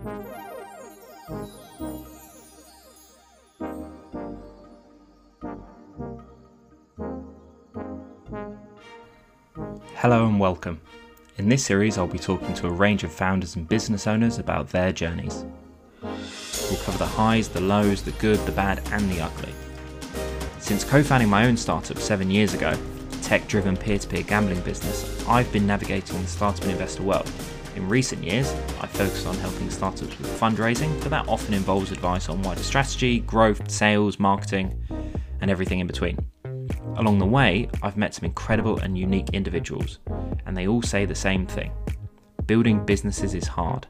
Hello and welcome. In this series, I'll be talking to a range of founders and business owners about their journeys. We'll cover the highs, the lows, the good, the bad, and the ugly. Since co founding my own startup seven years ago, a tech driven peer to peer gambling business, I've been navigating the startup and investor world. In recent years, I've focused on helping startups with fundraising, but that often involves advice on wider strategy, growth, sales, marketing, and everything in between. Along the way, I've met some incredible and unique individuals, and they all say the same thing building businesses is hard.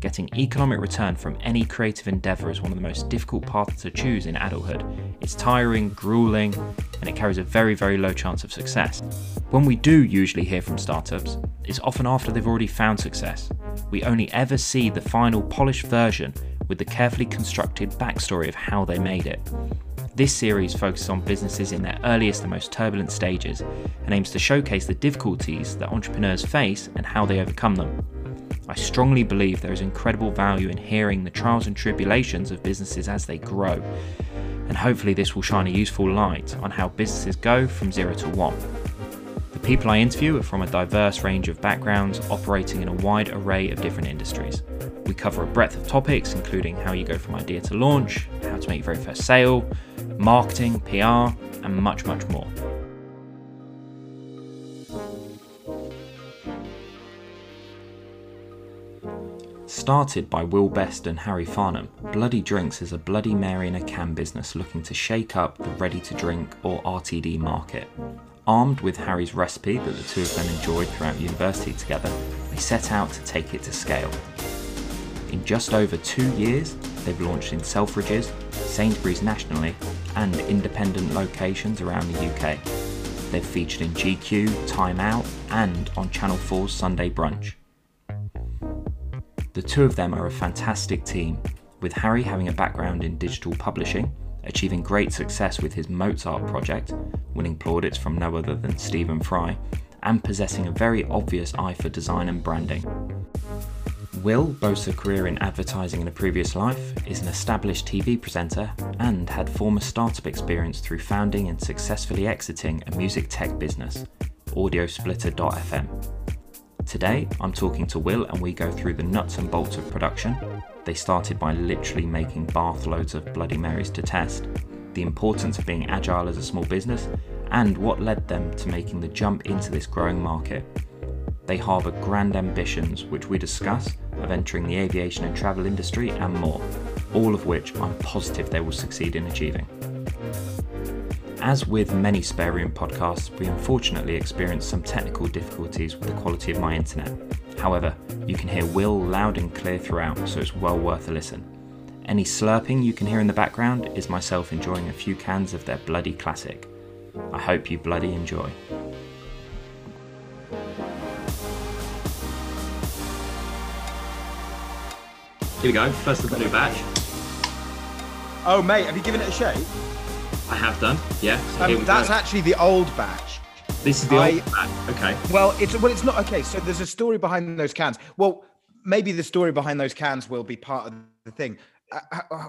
Getting economic return from any creative endeavour is one of the most difficult paths to choose in adulthood. It's tiring, grueling, and it carries a very, very low chance of success. When we do usually hear from startups, it's often after they've already found success. We only ever see the final polished version with the carefully constructed backstory of how they made it. This series focuses on businesses in their earliest and most turbulent stages and aims to showcase the difficulties that entrepreneurs face and how they overcome them. I strongly believe there is incredible value in hearing the trials and tribulations of businesses as they grow, and hopefully, this will shine a useful light on how businesses go from zero to one. The people I interview are from a diverse range of backgrounds, operating in a wide array of different industries. We cover a breadth of topics, including how you go from idea to launch, how to make your very first sale, marketing, PR, and much, much more. Started by Will Best and Harry Farnham, Bloody Drinks is a Bloody Mary in a can business looking to shake up the ready to drink or RTD market. Armed with Harry's recipe that the two of them enjoyed throughout university together, they set out to take it to scale. In just over two years, they've launched in Selfridges, Sainsbury's nationally, and independent locations around the UK. They've featured in GQ, Time Out, and on Channel 4's Sunday Brunch. The two of them are a fantastic team, with Harry having a background in digital publishing, achieving great success with his Mozart project, winning plaudits from no other than Stephen Fry, and possessing a very obvious eye for design and branding. Will boasts a career in advertising in a previous life, is an established TV presenter, and had former startup experience through founding and successfully exiting a music tech business, Audiosplitter.fm. Today, I'm talking to Will and we go through the nuts and bolts of production. They started by literally making bath loads of Bloody Marys to test, the importance of being agile as a small business, and what led them to making the jump into this growing market. They harbour grand ambitions, which we discuss, of entering the aviation and travel industry and more, all of which I'm positive they will succeed in achieving. As with many spare room podcasts, we unfortunately experienced some technical difficulties with the quality of my internet. However, you can hear Will loud and clear throughout, so it's well worth a listen. Any slurping you can hear in the background is myself enjoying a few cans of their bloody classic. I hope you bloody enjoy. Here we go, first of the new batch. Oh, mate, have you given it a shake? I have done, yeah. So Um, that's go. actually the old batch. This is the I- old. Okay. Well, it's well, it's not okay. So there's a story behind those cans. Well, maybe the story behind those cans will be part of the thing. Uh,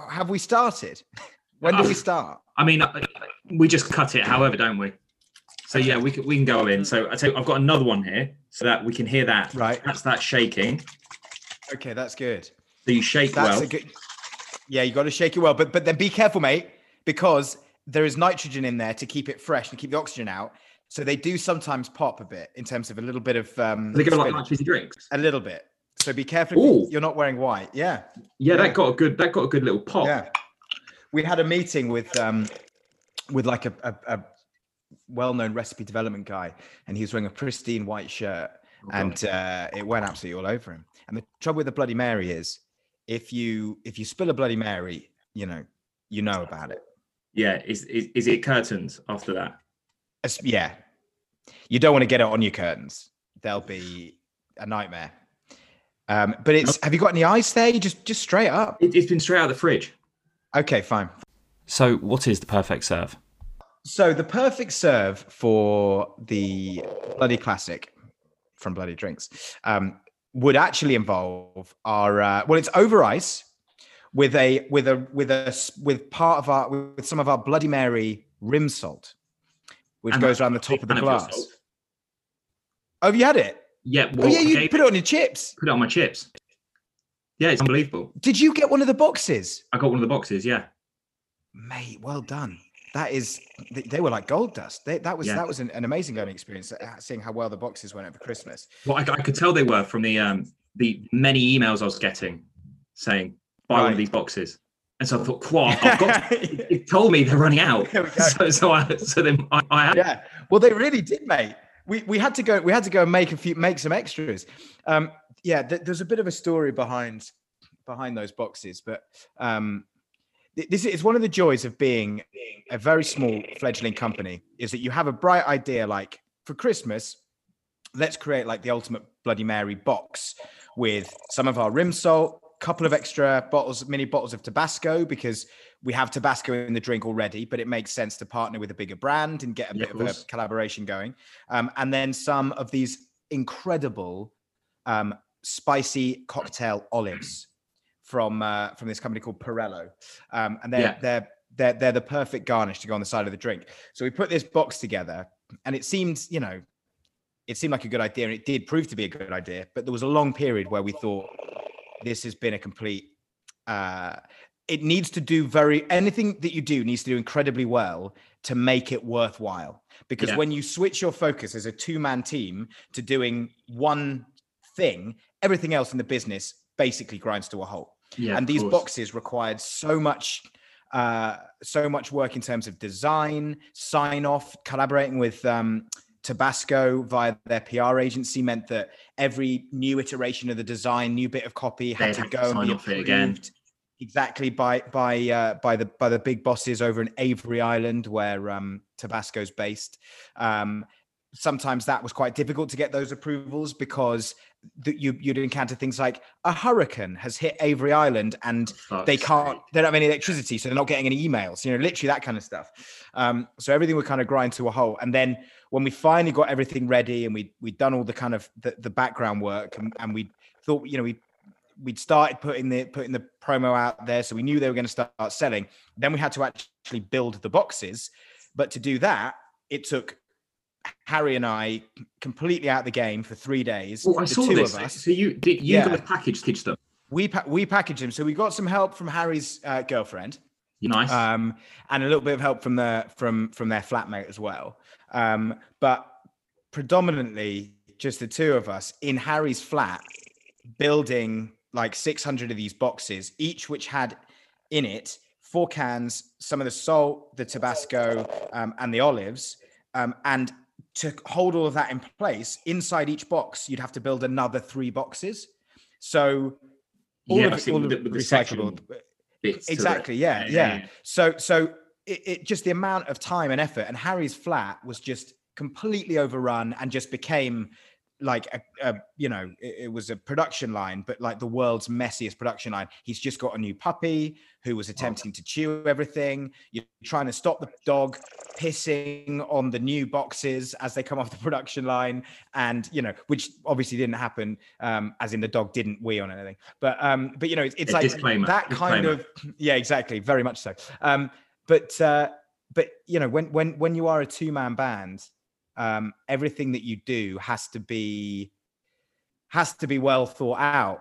have we started? When do we start? I mean, uh, we just cut it, however, don't we? So yeah, we can we can go in. So I tell you, I've got another one here, so that we can hear that. Right. That's that shaking. Okay, that's good. So you shake That's well. a good. Yeah, you got to shake it well, but but then be careful, mate, because there is nitrogen in there to keep it fresh and keep the oxygen out. So they do sometimes pop a bit in terms of a little bit of um, They go like nice drinks. a little bit. So be careful. Ooh. You're not wearing white. Yeah. Yeah, Yeah. that got a good that got a good little pop. Yeah. We had a meeting with um with like a, a, a well-known recipe development guy, and he was wearing a pristine white shirt, Oh, and uh, it went absolutely all over him. And the trouble with the Bloody Mary is, if you if you spill a Bloody Mary, you know, you know about it. yeah, is, is is it curtains after that? As- yeah, you don't want to get it on your curtains; they'll be a nightmare. Um, but it's have you got any ice there? You just just straight up. It, it's been straight out of the fridge. Okay, fine. So, what is the perfect serve? So the perfect serve for the Bloody Classic from Bloody Drinks um, would actually involve our uh, well, it's over ice with a with a with a with part of our with some of our Bloody Mary rim salt, which And goes around the top of the glass. salt. Oh, have you had it? Yeah, Oh yeah, you put it on your chips. put it on my chips. Yeah, it's unbelievable. Did you get one of the boxes, I got one of the boxes. Yeah, mate? Well done. That is, they, were like gold dust. They, that was Yeah. that was an, an amazing learning experience. uh, Seeing how well the boxes went over Christmas. well, I, I could tell they were from the um the many emails I was getting saying buy one of these boxes, and so I thought, "Quad, I've got." It told me they're running out. There we go. So, so I so then I, I had yeah well they really did mate we we had to go we had to go and make a few make some extras um yeah th- there's a bit of a story behind behind those boxes but um th- this is one of the joys of being a very small fledgling company is that you have a bright idea like for christmas let's create like the ultimate bloody mary box with some of our rim salt couple of extra bottles mini bottles of tabasco because we have tabasco in the drink already but it makes sense to partner with a bigger brand and get a Yeah, bit of of a collaboration going um, and then some of these incredible um, spicy cocktail olives from uh, from this company called Perello, um, and they're Yeah. they're they're they're the perfect garnish to go on the side of the drink. So we put this box together, and it seemed you know, it seemed like a good idea, and it did prove to be a good idea. But there was a long period where we thought this has been a complete. Uh, it needs to do very anything that you do needs to do incredibly well to make it worthwhile. Because Yeah. when you switch your focus as a two-man team to doing one thing, everything else in the business basically grinds to a halt yeah, and these course. boxes required so much uh so much work in terms of design sign off collaborating with um tabasco via their pr agency meant that every new iteration of the design new bit of copy had They to go and be it again. approved exactly by by uh by the by the big bosses over in avery island where um tabasco's based um sometimes that was quite difficult to get those approvals because that you you'd encounter things like a hurricane has hit Avery Island and they can't they don't have any electricity so they're not getting any emails you know literally that kind of stuff. Um so everything would kind of grind to a halt. And then when we finally got everything ready and we we'd done all the kind of the, the background work and, and we thought you know we we'd started putting the putting the promo out there so we knew they were going to start selling then we had to actually build the boxes. But to do that it took harry and i completely out of the game for three days Oh, I the saw two this. of us So you did you Yeah. guys packaged packaged them? we pa- we packaged them so we got some help from harry's uh, girlfriend Nice. um, and a little bit of help from the from from their flatmate as well. Um, but predominantly just the two of us in Harry's flat, building like 600 of these boxes, each which had in it four cans, some of the salt, the Tabasco, um, and the olives, um, and to hold all of that in place inside each box, you'd have to build another three boxes. So all yeah, of it, all with the, recyclable bits to it. exactly yeah, yeah so so it, it just the amount of time and effort and harry's flat was just completely overrun and just became like a, a you know it, it was a production line but like the world's messiest production line. He's just got a new puppy who was attempting to chew everything. You're trying to stop the dog pissing on the new boxes as they come off the production line. And you know which obviously didn't happen um as in the dog didn't wee on anything. But um but you know it's, it's like disclaimer, that kind disclaimer. of yeah exactly. Very much so. Um but uh but you know when when when you are a two-man band um everything that you do has to be has to be well thought out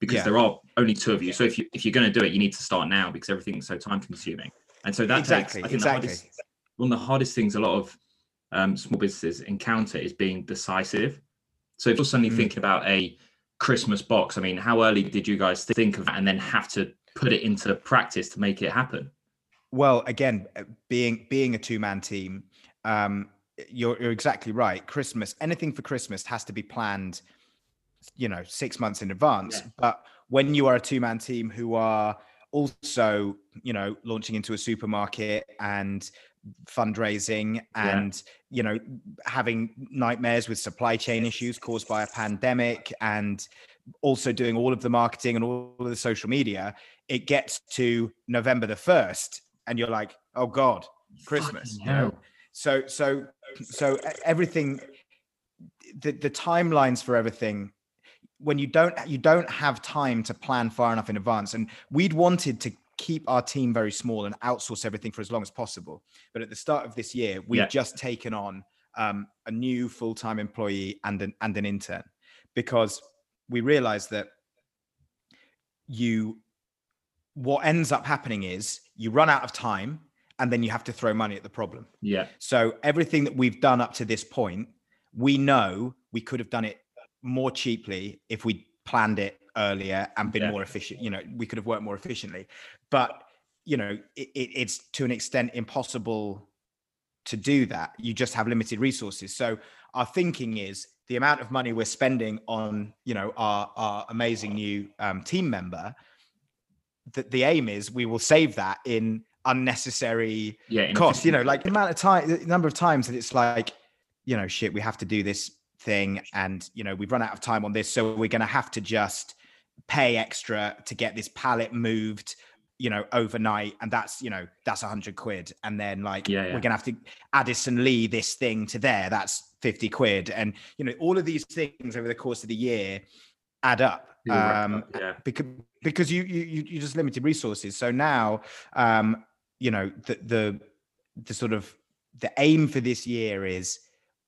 because Yeah. there are only two of you. So if you if you're going to do it, you need to start now because everything's so time consuming. And so that Exactly, takes, I think exactly. Hardest, one of the hardest things a lot of um, small businesses encounter is being decisive. So if you're suddenly Mm. thinking about a Christmas box, I mean, how early did you guys think of that and then have to put it into practice to make it happen? well again being being a two-man team um you're, you're exactly right. Christmas anything for christmas has to be planned you know six months in advance. Yeah. but when you are a two-man team who are also you know launching into a supermarket and fundraising Yeah. and you know having nightmares with supply chain issues caused by a pandemic and also doing all of the marketing and all of the social media it gets to november the 1st and you're like oh god christmas you know? so so so everything the, the timelines for everything when you don't you don't have time to plan far enough in advance and we'd wanted to keep our team very small and outsource everything for as long as possible but at the start of this year we've Yeah. just taken on um, a new full-time employee and an and an intern because we realized that you what ends up happening is you run out of time and then you have to throw money at the problem Yeah. so everything that we've done up to this point, we know we could have done it more cheaply if we planned it earlier and been Yeah. more efficient. You know, we could have worked more efficiently. But you know, it, it, it's to an extent impossible to do that. You just have limited resources. So our thinking is the amount of money we're spending on, you know, our our amazing new um, team member. That the aim is we will save that in unnecessary Yeah. cost you know like the amount of time the number of times that it's like you know shit we have to do this thing and you know we've run out of time on this so we're going to have to just pay extra to get this pallet moved you know overnight and that's you know that's a 100 quid and then like Yeah, yeah. we're going to have to addison lee this thing to there that's 50 quid and you know all of these things over the course of the year add up um, yeah. because because you you you you just limited resources. So now, um, you know, the the the sort of the aim for this year is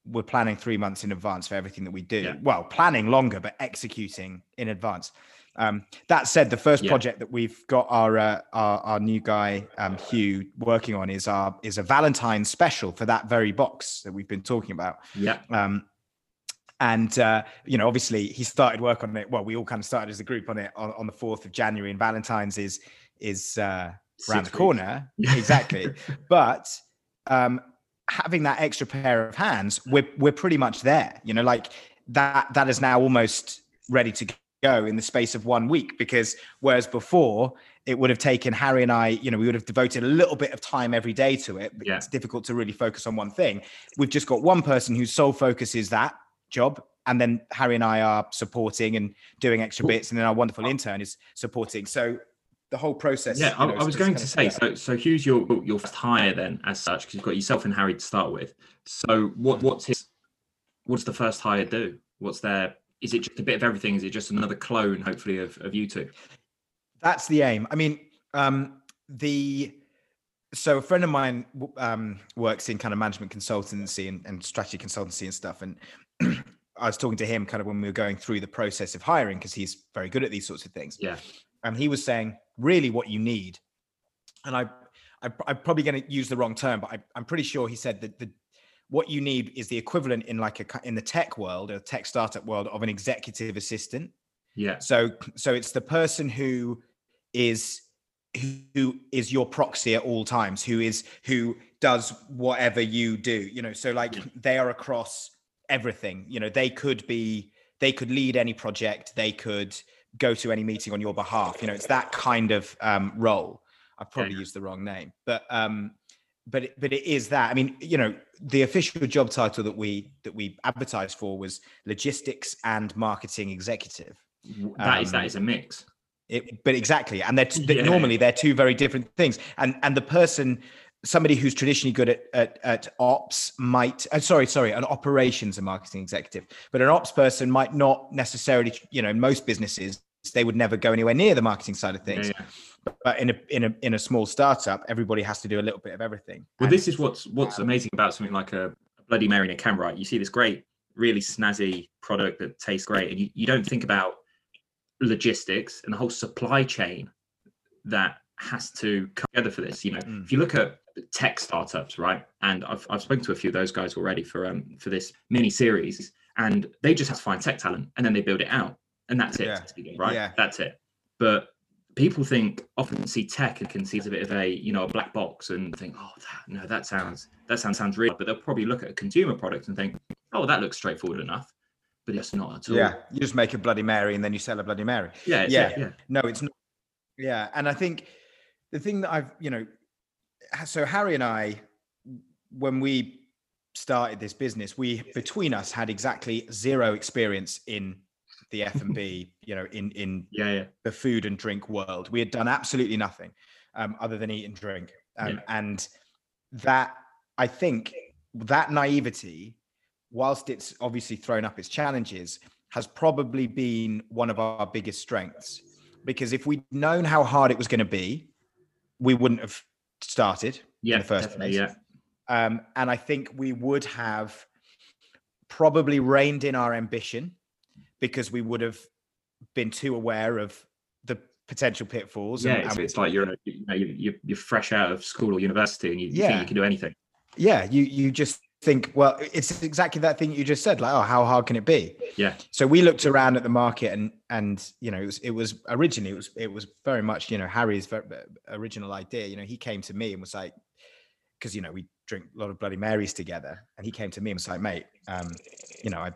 we're planning three months in advance for everything that we do. Yeah. Well, planning longer, but executing in advance. Um, that said, the first Yeah. project that we've got our, uh, our our new guy um, Hugh working on is our is a Valentine special for that very box that we've been talking about. Yeah. Um, and uh, you know, obviously, he started work on it. Well, we all kind of started as a group on it on, on the fourth of January, and Valentine's is is uh, around the corner. exactly. But um, having that extra pair of hands, we're we're pretty much there. You know, like that that is now almost ready to go in the space of one week. Because whereas before it would have taken Harry and I, you know, we would have devoted a little bit of time every day to it. But Yeah. It's difficult to really focus on one thing. We've just got one person whose sole focus is that job. And then Harry and I are supporting and doing extra bits, and then our wonderful intern is supporting. So the whole process. Yeah, you I, know, I is- was going to say. So, so Hugh's your your first hire then, as such, because you've got yourself and Harry to start with. So, what what's his? What's the first hire do? What's their? Is it just a bit of everything? Is it just another clone, hopefully, of, of you two? That's the aim. I mean, um, the so a friend of mine um, works in kind of management consultancy and, and strategy consultancy and stuff, and I was talking to him kind of when we were going through the process of hiring because he's very good at these sorts of things. Yeah. And he was saying really what you need, and I, I I'm probably going to use the wrong term, but I, I'm pretty sure he said that the what you need is the equivalent in like a in the tech world, a tech startup world, of an executive assistant. Yeah. So so it's the person who is who is your proxy at all times, who is who does whatever you do. You know, so like they are across everything. You know, they could be they could lead any project, they could go to any meeting on your behalf. You know, it's that kind of um, role. I've probably yeah. used the wrong name, but um, but it, but it is that. I mean, you know, the official job title that we that we advertised for was logistics and marketing executive. That is that Um, is a mix. It, but exactly, and they're t- Yeah. normally they're two very different things. And and the person, somebody who's traditionally good at at, at ops might, uh, sorry, sorry, an operations and marketing executive, but an ops person might not necessarily, you know, in most businesses they would never go anywhere near the marketing side of things. yeah. But in a in a in a small startup, everybody has to do a little bit of everything. Well, And- this is what's what's amazing about something like a, a Bloody Mary in a can, right? You see this great, really snazzy product that tastes great, and you, you don't think about logistics and the whole supply chain that has to come together for this. You know, Mm. if you look at tech startups, right? And I've I've spoken to a few of those guys already for um for this mini series, and they just have to find tech talent and then they build it out, and that's it, Yeah. right? Yeah. That's it. But people think often see tech and can see as a bit of a you know a black box and think oh that, no that sounds that sounds sounds real but they'll probably look at a consumer product and think oh that looks straightforward enough but it's not at all yeah, you just make a Bloody Mary and then you sell a Bloody Mary. yeah Yeah. it, yeah No, it's not. Yeah, and I think the thing that I've, you know, so Harry and I, when we started this business, we between us had exactly zero experience in the F and B, you know, in in yeah yeah the food and drink world. We had done absolutely nothing um, other than eat and drink, um, Yeah. and that I think that naivety, whilst it's obviously thrown up its challenges, has probably been one of our biggest strengths because if we'd known how hard it was going to be, we wouldn't have started yeah, in the first place. Yeah. Um, and I think we would have probably reined in our ambition because we would have been too aware of the potential pitfalls. Yeah, and- it's, and- it's like you're, you know, you- you're you're fresh out of school or university, and you, you Yeah. think you can do anything. yeah, you you just think, well, it's exactly that thing you just said, like, oh, how hard can it be? Yeah, So we looked around at the market, and and you know, it was, it was originally it was it was very much you know Harry's original idea. You know, he came to me and was like, because you know we drink a lot of Bloody Marys together, and he came to me and was like, mate, um, you know, I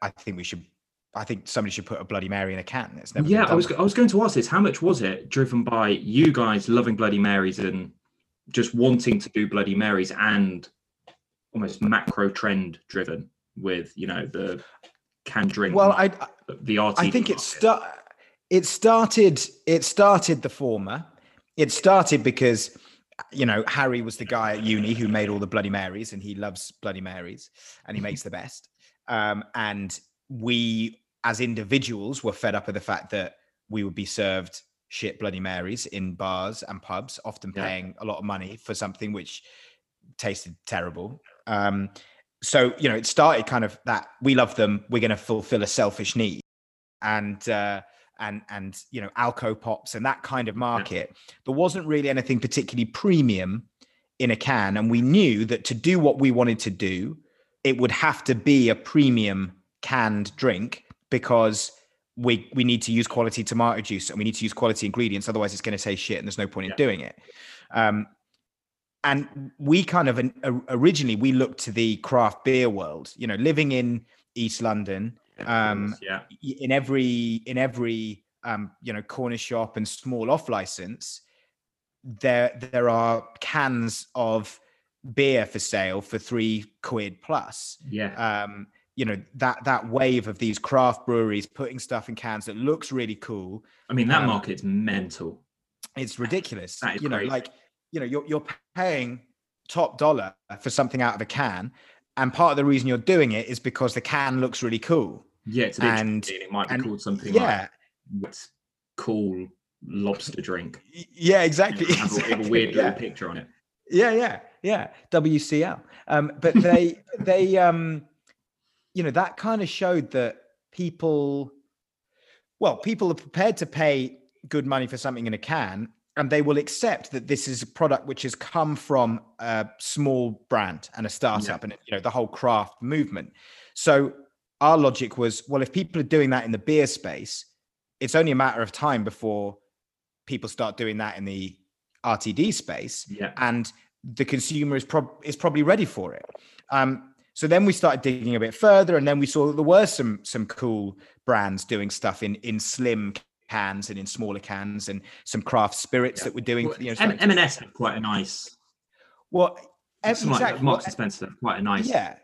I think we should. I think somebody should put a Bloody Mary in a can. It's never yeah. I was. I was going to ask this: how much was it driven by you guys loving Bloody Marys and just wanting to do Bloody Marys and almost macro trend driven with you know the can drink? Well, I the RTD I think it start it started it started the former. It started because you know Harry was the guy at uni who made all the Bloody Marys, and he loves Bloody Marys, and he makes the best. Um, and we, as individuals, were fed up with the fact that we would be served shit Bloody Marys in bars and pubs, often Yeah. paying a lot of money for something which tasted terrible. Um, so you know, it started kind of that we love them. We're going to fulfill a selfish need, and uh, and and you know, alco pops and that kind of market. There wasn't really anything particularly premium in a can, and we knew that to do what we wanted to do, it would have to be a premium canned drink because we we need to use quality tomato juice and we need to use quality ingredients. Otherwise, it's going to taste shit, and there's no point Yeah. in doing it. Um, and we kind of originally we looked to the craft beer world. You know, living in East London, um, yeah, in every in every um, you know corner shop and small off license, there there are cans of beer for sale for three quid plus yeah, um you know that that wave of these craft breweries putting stuff in cans that looks really cool I mean that um, market's mental. it's ridiculous you know crazy. like you know you're, you're paying top dollar for something out of a can and part of the reason you're doing it is because the can looks really cool Yeah, it's and- it might be and- called something yeah like cool lobster drink. Yeah You exactly, know, have a- have a weird yeah. little picture on it. yeah yeah yeah wcl um but they they um you know that kind of showed that people well people are prepared to pay good money for something in a can and they will accept that this is a product which has come from a small brand and a startup and you know the whole craft movement. So our logic was well if people are doing that in the beer space it's only a matter of time before people start doing that in the rtd space Yeah, and the consumer is, prob- is probably ready for it. Um, so then we started digging a bit further, and then we saw that there were some some cool brands doing stuff in in slim cans and in smaller cans, and some craft spirits Yeah. that were doing. Well, you know, M- M&S have quite a nice. well, It's like exactly. Marks and Spencer quite a nice. yeah.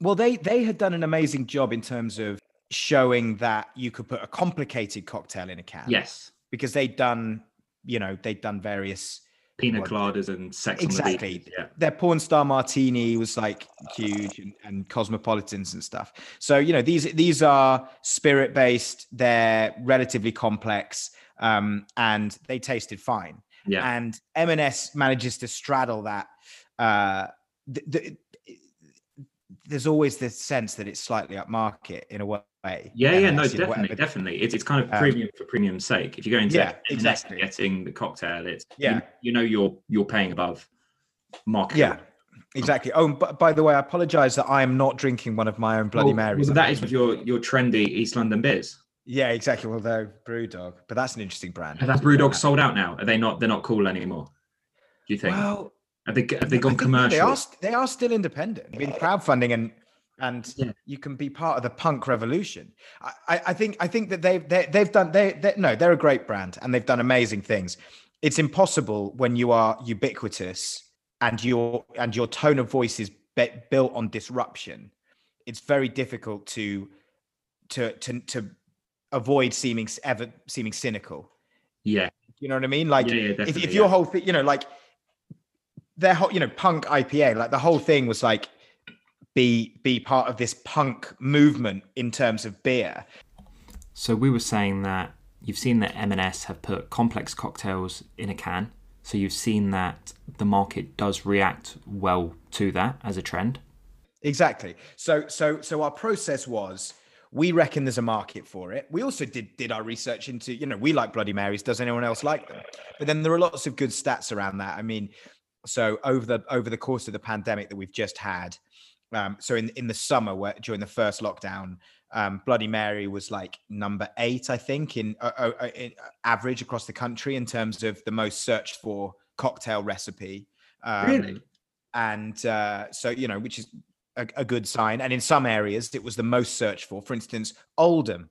Well, they they had done an amazing job in terms of showing that you could put a complicated cocktail in a can. Yes, because they'd done, you know, they'd done various pina coladas and sex on the Exactly. beach. Yeah, their porn star martini was like huge and, and cosmopolitans and stuff so you know these these are spirit based they're relatively complex um, and they tasted fine yeah, and m&s manages to straddle that uh, th- th- there's always this sense that it's slightly upmarket in a way yeah, yeah. No, M&S, you know, definitely, whatever- definitely. It's it's kind of Um, premium for premium's sake. If you go into Yeah, exactly. getting the cocktail, it's Yeah. you, you know you're you're paying above market. yeah exactly oh but by the way i apologize that i am not drinking one of my own bloody Well, marys well, that is with your your trendy East London beers. Yeah, exactly. Well, they're Brewdog, but that's an interesting brand. Have that Brewdog sold out now? Are they not? They're not cool anymore. Do you think? Well, have they have they gone commercial? They are, they are still independent. I mean, crowdfunding and and Yeah. you can be part of the punk revolution. I, I, think I think that they've they, they've done they, they no they're a great brand and they've done amazing things. It's impossible when you are ubiquitous and your and your tone of voice is built on disruption. It's very difficult to to to to avoid seeming ever seeming cynical. Yeah, You know what I mean? Like yeah, yeah, if, if your yeah. whole thing, you know, like their whole, you know, punk IPA, like the whole thing was like be be part of this punk movement in terms of beer. So we were saying that you've seen that M&S have put complex cocktails in a can. So you've seen that the market does react well to that as a trend. Exactly. So so so our process was we reckon there's a market for it. We also did did our research into, you know, we like Bloody Marys. Does anyone else like them? But then there are lots of good stats around that. I mean, so over the over the course of the pandemic that we've just had, um, so in in the summer where during the first lockdown, um, Bloody Mary was like number eight, I think, in, uh, uh, uh in average across the country in terms of the most searched for cocktail recipe. Um, really? And uh, so you know, which is a, a, good sign. And in some areas, it was the most searched for. For instance, Oldham,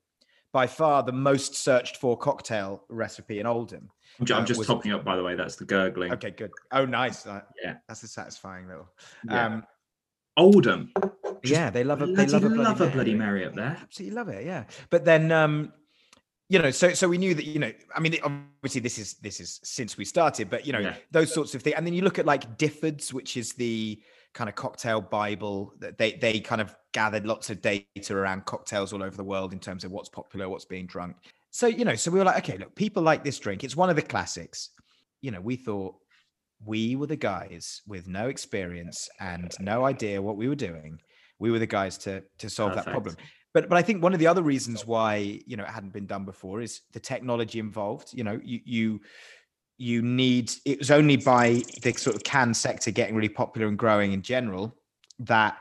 by far the most searched for cocktail recipe in Oldham. I'm uh, just topping up, by the way. That's the gurgling. Okay, good. Oh, nice. Uh, yeah, that's a satisfying little. Yeah. Um, Oldham. yeah, they love a they love a bloody, love Mary. a bloody Mary up there. Absolutely love it. Yeah, but then um, you know, so so we knew that you know, I mean, obviously this is this is since we started, but you know, yeah. those sorts of things. And then you look at like Difford's, which is the kind of cocktail bible that they they kind of gathered lots of data around cocktails all over the world in terms of what's popular what's being drunk so you know so we were like okay look people like this drink it's one of the classics you know we thought we were the guys with no experience and no idea what we were doing we were the guys to to solve Perfect. that problem but but i think one of the other reasons why you know it hadn't been done before is the technology involved you know you you you need it was only by the sort of can sector getting really popular and growing in general that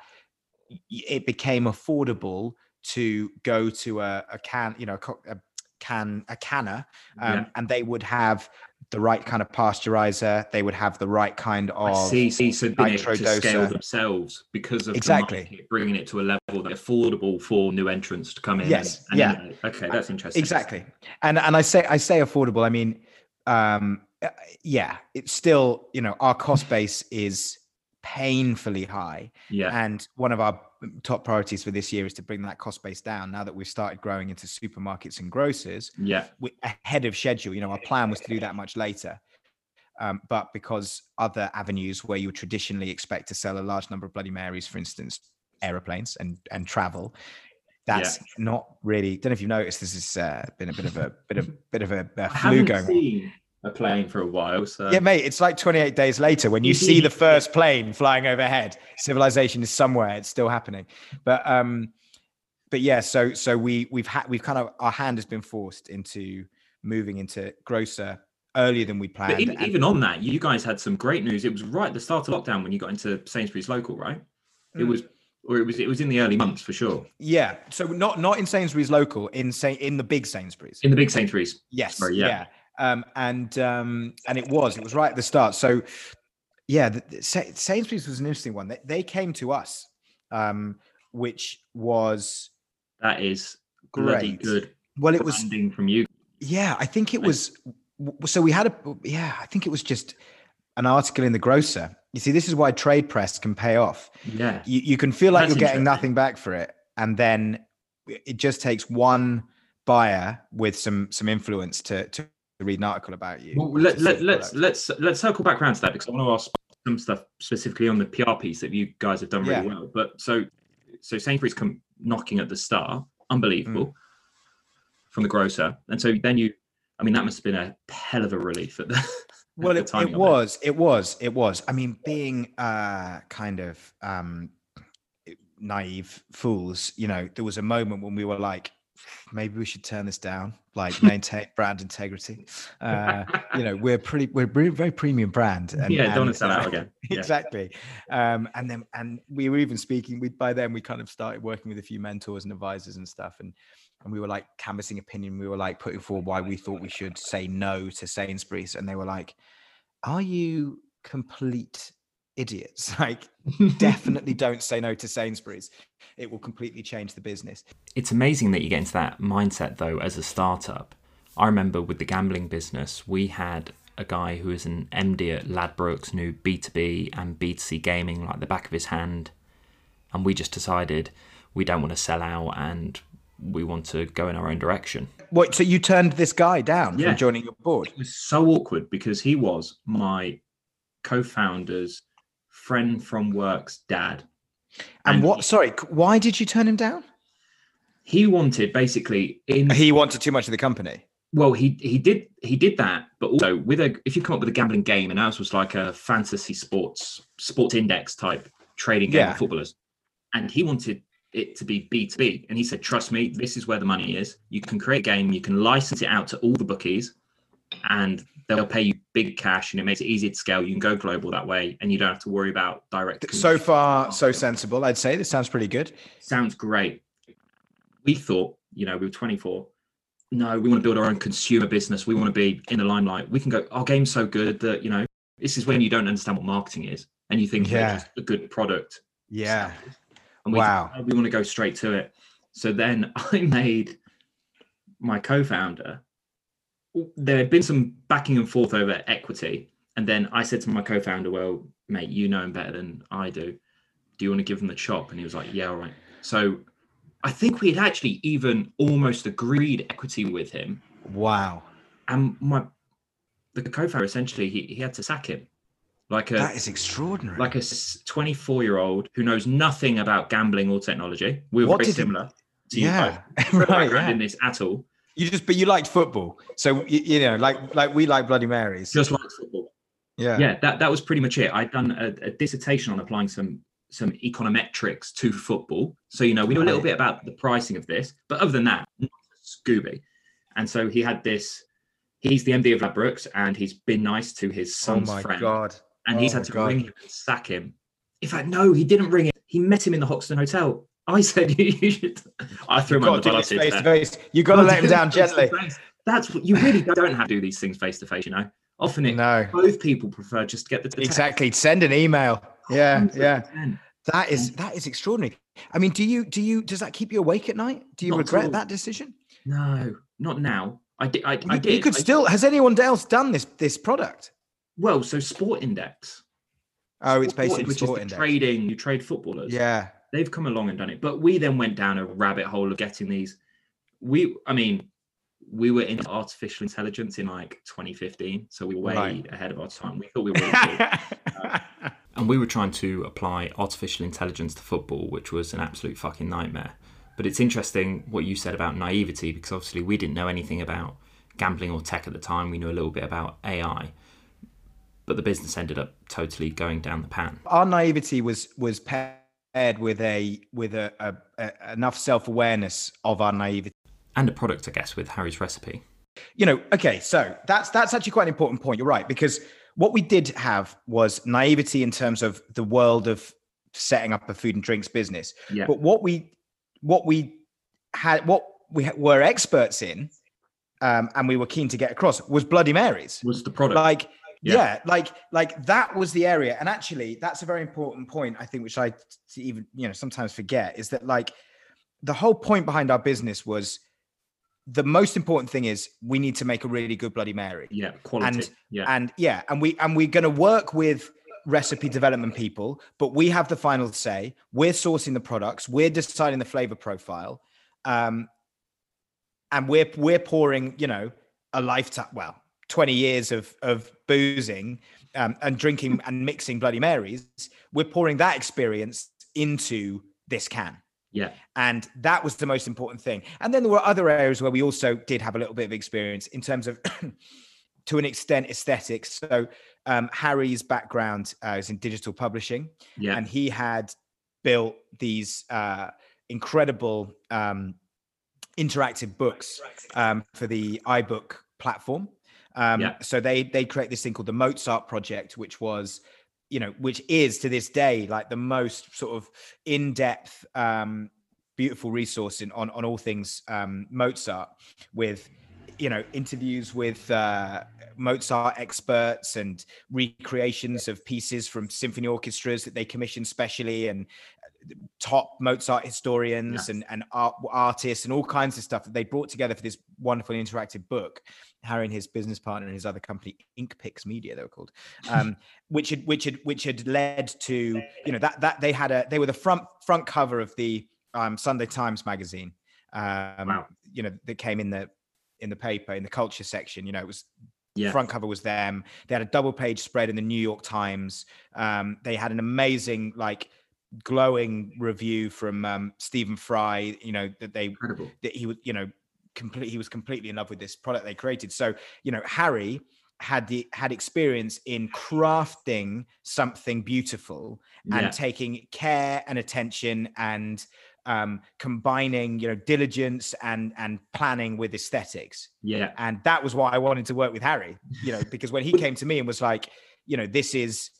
it became affordable to go to a, a can you know a can a canner um, yeah. and they would have the right kind of pasteurizer they would have the right kind of I see, see so able to scale themselves because of exactly. bringing it to a level that's affordable for new entrants to come in yes and, and yeah. okay that's interesting. Exactly. And and i say i say affordable i mean um uh, yeah, it's still, you know, our cost base is painfully high. Yeah. And one of our top priorities for this year is to bring that cost base down now that we've started growing into supermarkets and grocers. Yeah. We, ahead of schedule. You know, our plan was to do that much later. Um, but because other avenues where you traditionally expect to sell a large number of Bloody Marys, for instance, aeroplanes and and travel, that's yeah. not really. Don't know if you've noticed. This has uh, been a bit of a bit of bit of a, a flu going. Seen, a plane for a while. So yeah, mate, it's like 28 days later when you see the first plane flying overhead. Civilization is somewhere; it's still happening. But um, but yeah, so so we we've had we've kind of our hand has been forced into moving into grocer earlier than we planned. But even, even on that, you guys had some great news. It was right at the start of lockdown when you got into Sainsbury's local, right? It mm. was or it was it was in the early months for sure. Yeah. So not not in Sainsbury's local, in say in the big Sainsbury's. In the big Sainsbury's. Yes. Sorry, yeah. yeah um, and um, and it was it was right at the start. So yeah, the, the, Sainsbury's was an interesting one. They, they came to us, um, which was that is great. good. Well, it was from you. Yeah, I think it was. So we had a yeah, I think it was just an article in the grocer. You see, this is why trade press can pay off. Yeah, you, you can feel like That's you're getting nothing back for it, and then it just takes one buyer with some some influence to to read an article about you. Well, let, let, let's let's let's circle back around to that because I want to ask some stuff specifically on the PR piece that you guys have done really yeah. well. But so so Sainsbury's come knocking at the star, unbelievable mm. from the grocer, and so then you, I mean, that must have been a hell of a relief at the. well, it, it was, it. it was, it was. I mean, being uh, kind of um, naive fools, you know, there was a moment when we were like, maybe we should turn this down like maintain brand integrity. Uh you know we're pretty we're very premium brand and, yeah don't and, sell out again. Yeah. exactly. Um and then and we were even speaking we by then we kind of started working with a few mentors and advisors and stuff and and we were like canvassing opinion. We were like putting forward why we thought we should say no to sainsbury's and they were like are you complete idiots. Like, definitely don't say no to Sainsbury's. It will completely change the business. It's amazing that you get into that mindset, though, as a startup. I remember with the gambling business, we had a guy who was an MD at Ladbrokes, knew B2B and B2C gaming like the back of his hand. And we just decided we don't want to sell out and we want to go in our own direction. What? So you turned this guy down yeah. from joining your board? It was so awkward because he was my co-founder's friend from work's dad. And, And what? he- Sorry, why did you turn him down? He wanted basically in He wanted too much of the company. well he he did he did that but also with a if you come up with a gambling game and ours was like a fantasy sports sports index type trading game Yeah. of footballers and he wanted it to be b2b and he said trust me this is where the money is you can create a game you can license it out to all the bookies and they'll pay you big cash and it makes it easy to scale you can go global that way and you don't have to worry about direct So far, so sensible. I'd say this sounds pretty good. sounds great. We thought, you know, we were 24. No, we want to build our own consumer business. We want to be in the limelight. We can go, our game's so good that, you know, this is when you don't understand what marketing is and you think Yeah. a good product. Yeah. And we, Wow. Oh, we want to go straight to it. So then I made my co founder, there had been some backing and forth over equity. And then I said to my co founder, Well, mate, you know him better than I do. Do you want to give him the chop? And he was like, Yeah, all right. So I think we had actually even almost agreed equity with him. Wow. And my the co-founder essentially he, he had to sack him. Like a That is extraordinary. like a 24 year old who knows nothing about gambling or technology. We were What very did he- similar to you yeah. both. No right. Yeah. in this at all. You just, but you liked football, so you, you know, like like we like Bloody Marys. Just like football. yeah. Yeah, that, that was pretty much it. I'd done a, a dissertation on applying some some econometrics to football. So you know, we know a little bit about the pricing of this, but other than that, Scooby. And so he had this. He's the MD of Ladbrokes, and he's been nice to his Oh son's my friend. god. and Oh he's had to God. ring him and sack him. In fact, no, he didn't ring him. He met him in the Hoxton Hotel. I said you, you should. I threw him Got under to the do bus. this here face to face. You got to let him down it face to gently. That's what you really don't have to do these things face to face. You know, often it, No, both people prefer just to get the text. exactly. Send an email. Yeah, yeah. 100%. That is that is extraordinary. I mean, do you do you does that keep you awake at night? Do you Not regret that decision? No, not now. I did. I, I did. you could I- still. Has anyone else done this this product? well, so Sport Index. Oh, it's Sport, basically which sport is index. trading. You trade footballers. Yeah, they've come along and done it. But we then went down a rabbit hole of getting these. We, I mean, we were into artificial intelligence in like 2015, so we were way Right. ahead of our time. We thought we were. cool. and we were trying to apply artificial intelligence to football, which was an absolute fucking nightmare. But it's interesting what you said about naivety because obviously we didn't know anything about gambling or tech at the time. We knew a little bit about AI, but the business ended up totally going down the pan. our naivety was was paired with a with a, a, a enough self awareness of our naivety. And a product, I guess, with Harry's recipe. you know okay so that's that's actually quite an important point you're right because what we did have was naivety in terms of the world of setting up a food and drinks business Yeah. but what we what we had what we were experts in um, and we were keen to get across was bloody marys Was the product? like Yeah. yeah. like like that was the area and actually that's a very important point i think which i even you know sometimes forget is that like the whole point behind our business was the most important thing is we need to make a really good bloody mary yeah, quality. and- yeah. and yeah and we and we're going to work with recipe development people but we have the final say we're sourcing the products we're deciding the flavor profile um and we're we're pouring you know a lifetime well 20 years of of boozing um, and drinking and mixing bloody marys we're pouring that experience into this can yeah. and that was the most important thing. And then there were other areas where we also did have a little bit of experience in terms of, to an extent, aesthetics. So um, Harry's background uh, is in digital publishing, Yeah. and he had built these uh, incredible um, interactive books um, for the iBook platform. Um, Yeah. So they they create this thing called the Mozart Project, which was you know which is to this day like the most sort of in-depth um beautiful resource in on on all things um mozart with you know interviews with uh mozart experts and recreations of pieces from symphony orchestras that they commissioned specially and top mozart historians Yeah. and and art, artists and all kinds of stuff that they brought together for this wonderful interactive book harry and his business partner and his other company inkpix media they were called um which had which had which had led to you know that that they had a they were the front front cover of the um Sunday Times magazine um Wow. you know that came in the in the paper in the culture section you know it was Yeah. front cover was them they had a double page spread in the New York Times um they had an amazing like glowing review from um, Stephen Fry. You know that they Incredible. that he was you know complete he was completely in love with this product they created. So you know Harry had the had experience in crafting something beautiful and Yeah. taking care and attention and um, combining you know diligence and and planning with aesthetics Yeah. and that was why I wanted to work with Harry. You know, because when he came to me and was like, you know, this is,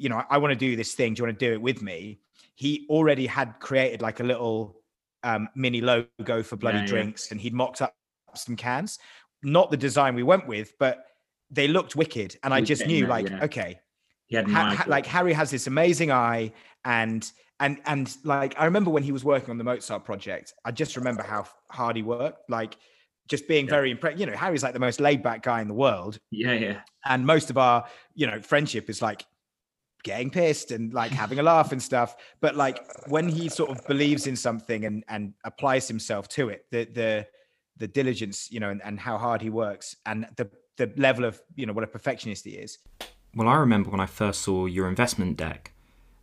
you know, I want to do this thing. Do you want to do it with me? He already had created like a little um, mini logo for Bloody Yeah, yeah. Drinks, and he'd mocked up some cans. Not the design we went with, but they looked wicked, and I just knew, there, like, yeah. okay, He had an Ha- ha- like. Harry has this amazing eye, and and and like I remember when he was working on the Mozart project, I just remember how hard he worked, like just being Yeah. very impressed. You know, Harry's like the most laid back guy in the world, Yeah, yeah. and most of our you know friendship is like getting pissed and like having a laugh and stuff. But like when he sort of believes in something and and applies himself to it, the the the diligence, you know, and, and how hard he works, and the the level of you know what a perfectionist he is. Well, I remember when I first saw your investment deck,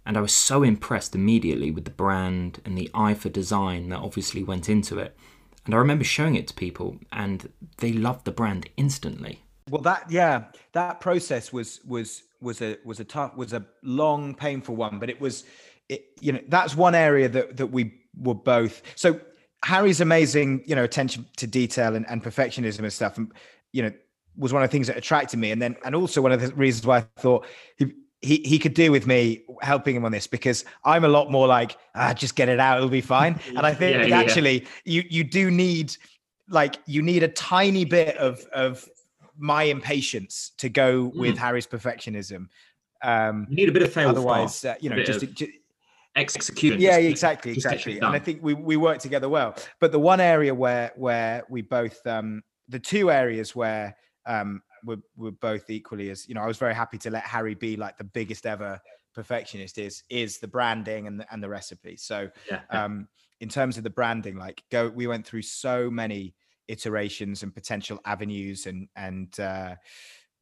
and I was so impressed immediately with the brand and the eye for design that obviously went into it. And I remember showing it to people, and they loved the brand instantly. Well, that yeah, that process was was was a was a tough was a long, painful one, but it was, it you know that's one area that that we were both. So Harry's amazing, you know, attention to detail and, and perfectionism and stuff, and you know, was one of the things that attracted me, and then and also one of the reasons why I thought he he, he could do with me helping him on this because I'm a lot more like ah, just get it out, it'll be fine, and I think Yeah, yeah. actually you you do need like you need a tiny bit of of my impatience to go with Mm. Harry's perfectionism. Um, You need a bit of fail otherwise, uh, you know, just, of ju- execution. yeah, just- exactly, just exactly. And I think we we work together well. But the one area where where we both um the two areas where um we're, we're both equally as you know, I was very happy to let Harry be like the biggest ever perfectionist is is the branding and the, and the recipe. So Yeah. um in terms of the branding like go we went through so many iterations and potential avenues and and uh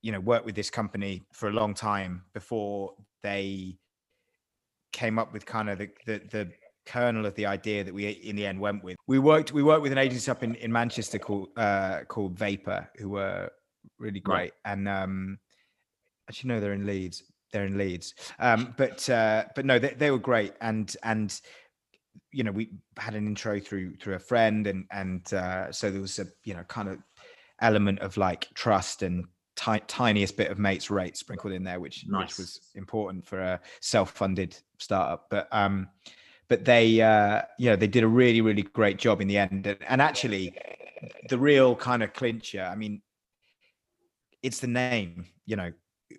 you know worked with this company for a long time before they came up with kind of the the, the kernel of the idea that we in the end went with. We worked we worked with an agency up in, in manchester called uh called vapor who were really Right. great. And um actually no they're in leeds. They're in leeds. Um but uh but no they, they were great. And and you know we had an intro through through a friend and and uh so there was a you know kind of element of like trust and ti- tiniest bit of mates rate sprinkled in there which Nice. which was important for a self-funded startup but um but they uh you know they did a really really great job in the end and, and actually the real kind of clincher i mean it's the name you know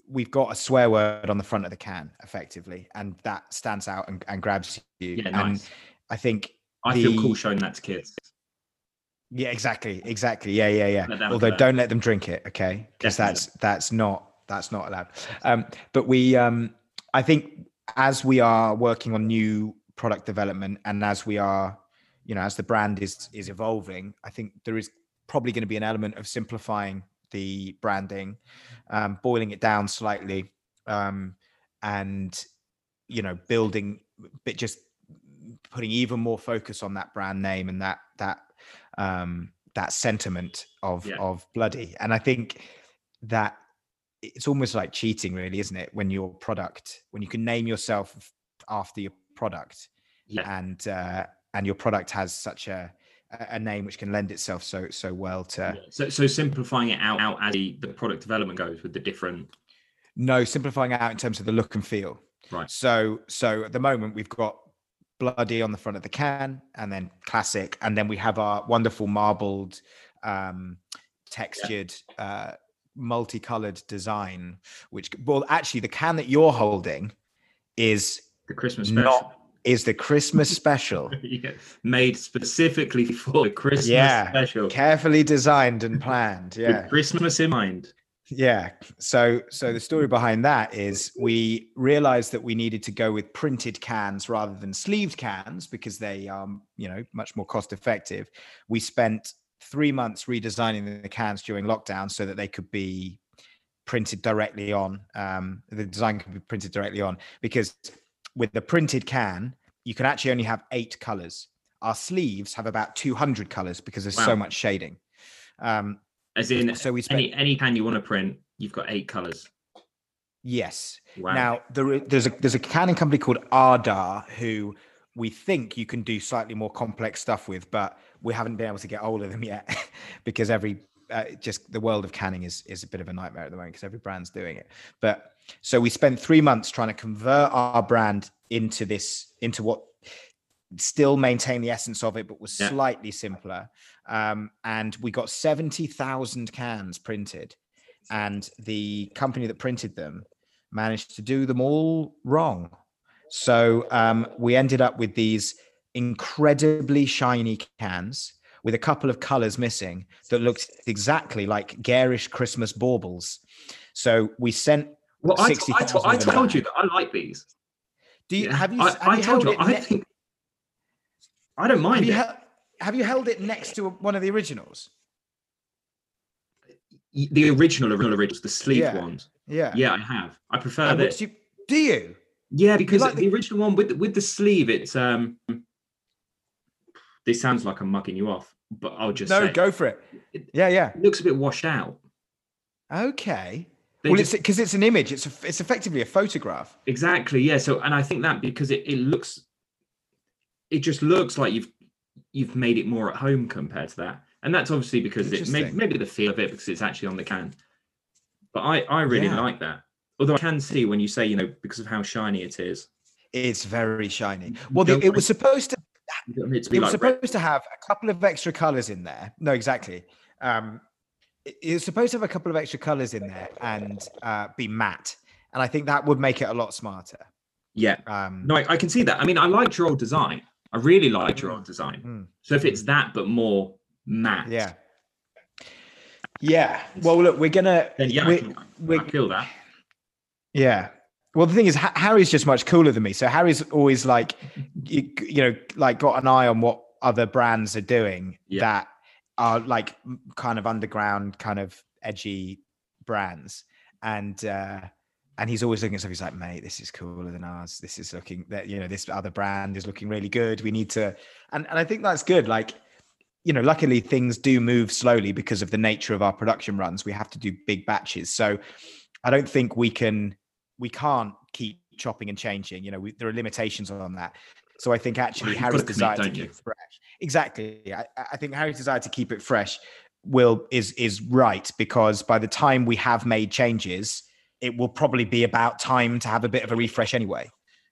we've got a swear word on the front of the can effectively and that stands out and, and grabs you. Yeah, and nice. i think I feel cool showing that to kids. yeah exactly exactly. Yeah yeah yeah. Although don't let them drink it okay? Because that's that's not that's not allowed. Um but we um i think as we are working on new product development and as we are you know as the brand is is evolving i think there is probably going to be an element of simplifying the branding um boiling it down slightly um and you know building but just putting even more focus on that brand name and that that um that sentiment of Yeah. of bloody and i think that it's almost like cheating really isn't it when your product when you can name yourself after your product Yeah. and uh and your product has such a a name which can lend itself so so well to Yeah. So, so simplifying it out, out as the, the product development goes with the different. no simplifying it out in terms of the look and feel Right. so so at the moment we've got bloody on the front of the can and then classic and then we have our wonderful marbled um textured uh multicolored design which well actually the can that you're holding is The Christmas special. Is the christmas special Yeah. Made specifically for the Christmas Yeah. special. carefully designed and planned yeah With Christmas in mind. Yeah. So so the story behind that is we realized that we needed to go with printed cans rather than sleeved cans because they are, you know, much more cost effective. We spent 3 months redesigning the cans during lockdown so that they could be printed directly on um the design could be printed directly on because with the printed can, you can actually only have eight colors. Our sleeves have about 200 colors because there's so much shading. Um, As in, so we spent any any can you want to print, you've got eight colors. yes. Wow. Now there, there's a there's a canning company called Ardagh who we think you can do slightly more complex stuff with, but we haven't been able to get hold of them yet because every uh, just the world of canning is is a bit of a nightmare at the moment because every brand's doing it. But so we spent three months trying to convert our brand into this into what still maintain the essence of it, but was Yeah. slightly simpler. Um, and we got seventy thousand cans printed, and the company that printed them managed to do them all wrong. So um, we ended up with these incredibly shiny cans with a couple of colors missing that looked exactly like garish Christmas baubles. So we sent. Well, I, I, 60,000 I of them told you that I like these. Do you Yeah. have you? I, have I you told you. I ne- think I don't have mind you, it. hel- have you held it next to one of the originals? The original original originals, the sleeve Yeah. ones. Yeah. Yeah, I have. I prefer And this. do you, do you? Yeah, because like the, the- original one with the, with the sleeve, it's um. This sounds like I'm mugging you off, but I'll just No, say go for it. It- Yeah, yeah. it looks a bit washed out. Okay. They well, just- it's because it's an image. It's a, it's effectively a photograph. exactly yeah. So, and I think that because it, it looks, it just looks like you've you've made it more at home compared to that, and that's obviously because it may, maybe the feel of it because it's actually on the can. But I I really Yeah. like that. Although I can see when you say you know because of how shiny it is, It's very shiny. Well, the, it was supposed to. it to It was like red. supposed to have a couple of extra colors in there. No, exactly. Um, it, it was supposed to have a couple of extra colors in there and uh, be matte, and I think that would make it a lot smarter. yeah. Um, No, I, I can see that. I mean, I liked your old design. I really liked your Mm. old design. Mm. So if it's that but more matte, Yeah. Yeah. Well, look, we're gonna. then yeah, I, we- can, we- I feel that. Yeah. Well, the thing is, Ha- Harry's just much cooler than me. So Harry's always like, you, you know, like got an eye on what other brands are doing Yeah. that are like kind of underground, kind of edgy brands, and uh and he's always looking at stuff. He's like, mate, this is cooler than ours. This is looking that you know, this other brand is looking really good. We need to, and and I think that's good. Like, you know, luckily things do move slowly because of the nature of our production runs. We have to do big batches, so I don't think we can we can't keep chopping and changing. You know, we, there are limitations on that. So I think actually You've Harry's desire to keep it fresh. Exactly. I, I think Harry's desire to keep it fresh will is is right because by the time we have made changes, it will probably be about time to have a bit of a refresh anyway.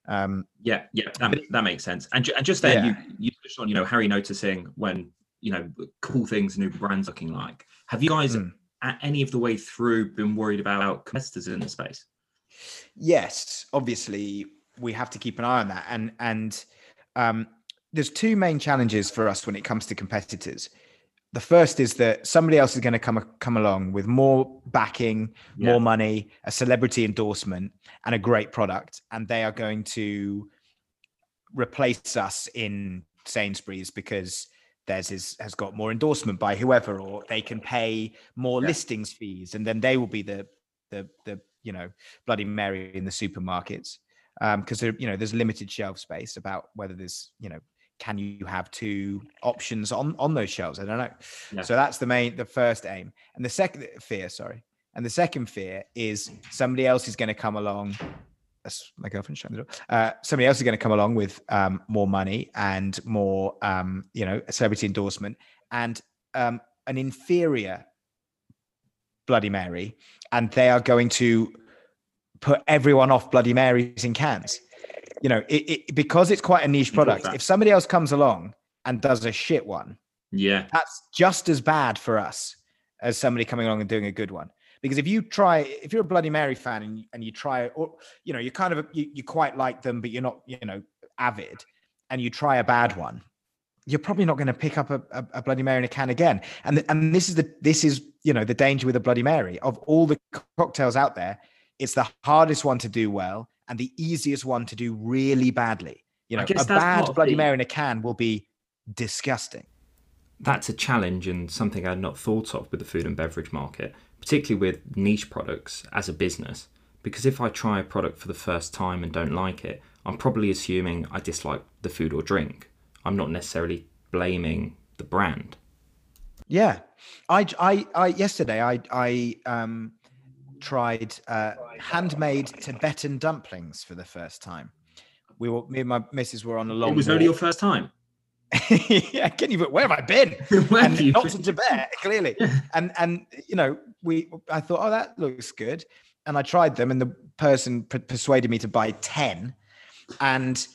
Um, Yeah, yeah, that, that makes sense. And, ju- and just then, Yeah. you you touched on, you know, Harry noticing when you know cool things new brands looking like. Have you guys Mm. at any of the way through been worried about competitors in the space? yes, obviously we have to keep an eye on that, and and um, there's two main challenges for us when it comes to competitors. The first is that somebody else is going to come come along with more backing, Yeah. more money, a celebrity endorsement, and a great product, and they are going to replace us in Sainsbury's because theirs is, has got more endorsement by whoever, or they can pay more Yeah. listings fees, and then they will be the the the you know Bloody Mary in the supermarkets because there you know there's limited shelf space about whether there's you know can you have two options on on those shelves? I don't know. Yeah. so that's the main the first aim. And the second fear sorry. And the second fear is somebody else is going to come along that's my girlfriend shutting the door. Uh, somebody else is going to come along with um, more money and more um, you know celebrity endorsement and um, an inferior bloody mary and they are going to put everyone off bloody marys in cans. You know it, it because it's quite a niche product if somebody else comes along and does a shit one Yeah, that's just as bad for us as somebody coming along and doing a good one. Because if you try if you're a bloody mary fan and, and you try or you know you're kind of you, you quite like them but you're not you know avid and you try a bad one you're probably not going to pick up a, a, a bloody mary in a can again. And and this is the this is you know the danger with a bloody mary. Of all the cocktails out there it's the hardest one to do well and the easiest one to do really badly you know a bad bloody the- mary in a can will be disgusting that's a challenge and something I'd not thought of with the food and beverage market, particularly with niche products as a business. Because if I try a product for the first time and don't like it, I'm probably assuming I dislike the food or drink. I'm not necessarily blaming the brand. Yeah, I, I, I yesterday I, I um, tried uh, handmade Tibetan dumplings for the first time. We were, me and my missus were on a long. It was only your first time. yeah, I can you? But where have I been? Where have and you not to Tibet, clearly. And and you know, we. I thought, oh, that looks good, and I tried them, and the person per- persuaded me to buy ten, and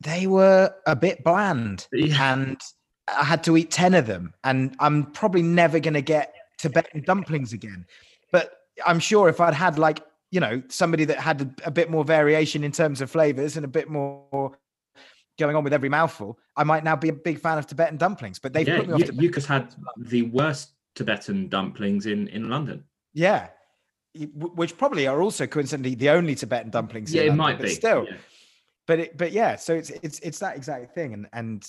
they were a bit bland, Yeah. and I had to eat ten of them, and I'm probably never going to get Tibetan dumplings again. But I'm sure if I'd had like you know somebody that had a, bit more variation in terms of flavors and a bit more going on with every mouthful, I might now be a big fan of Tibetan dumplings. But they've yeah, put me off. you, Tibetan you just had the worst Tibetan dumplings in, in London. Yeah. Which probably are also coincidentally the only Tibetan dumplings. in Yeah, it London, might but be. Still, yeah. but it, but yeah, so it's it's it's that exact thing, and and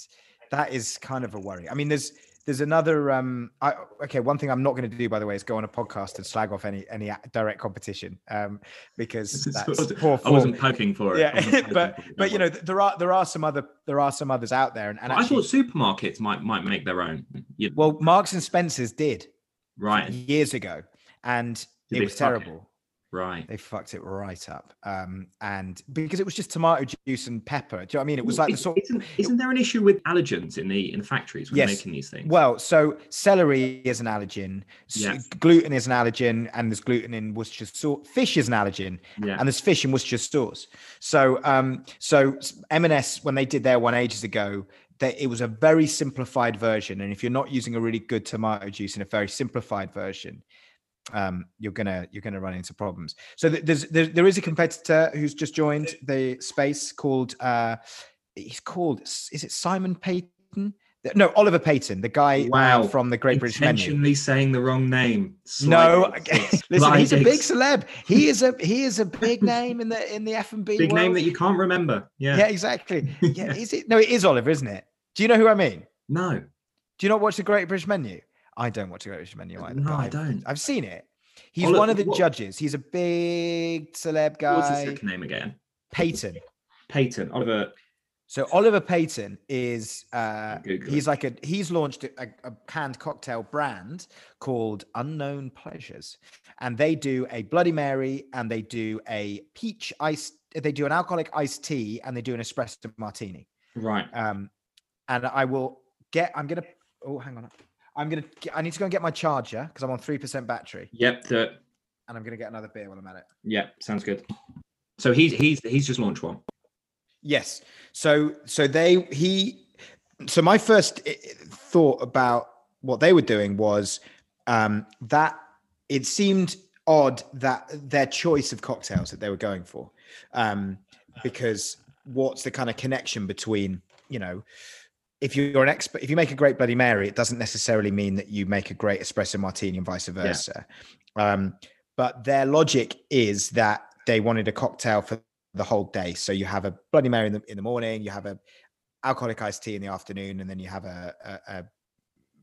that is kind of a worry. I mean, there's there's another um I, okay one thing i'm not going to do by the way is go on a podcast and slag off any any direct competition um because I that's wasn't- poor I wasn't poking for it. Yeah but but you know there are there are some other there are some others out there and, and I actually, thought supermarkets might might make their own. You- well marks and spencers did right, years ago and Did it was terrible. it? Right. they fucked it right up um and because it was just tomato juice and pepper do you know what i mean it was like the sort isn't, isn't there an issue with allergens in the in the factories when Yes. making these things? Well, so celery is an allergen, s- Yeah. gluten is an allergen, and there's gluten in Worcestershire sauce. Fish is an allergen, yeah, and there's fish in Worcestershire sauce. So, um, so M&S when they did their one ages ago, that it was a very simplified version, and if you're not using a really good tomato juice in a very simplified version, um, you're gonna you're gonna run into problems. So th- there's there, there is a competitor who's just joined the space called uh, he's called is it Simon Peyton? No, Oliver Peyton, the guy uh, Wow. from the Great British Menu. intentionally saying the wrong name. No, listen, he's a big celeb. He is a he is a big name in the in the F and B big name that you can't remember. Yeah. yeah, exactly. Yeah, is it? No, it is Oliver, isn't it? Do you know who I mean? No, Do you not watch the Great British Menu? I don't watch the Great Menu either. no, I don't. I've seen it. He's Oliver- one of the what- judges. He's a big celeb guy. What's his second name again? Peyton. Peyton Oliver. So Oliver Peyton is uh Google he's like a he's launched a, a canned cocktail brand called Unknown Pleasures. And they do a Bloody Mary and they do a peach ice they do an alcoholic iced tea and they do an espresso martini. Right. Um and I will get I'm gonna oh hang on. I'm gonna I need to go and get my charger because I'm on three percent battery Yep. The, and I'm gonna get another beer while I'm at it. yeah. Sounds good. So he's he's he's just launched one. Yes. So so they he so my first i- i- thought about what they were doing was um that it seemed odd that their choice of cocktails that they were going for um because what's the kind of connection between you know if you're an expert if you make a great bloody mary it doesn't necessarily mean that you make a great espresso martini and vice versa um but their logic is that they wanted a cocktail for the whole day. So you have a Bloody Mary in the, in the morning, you have a alcoholic iced tea in the afternoon, and then you have a, a, a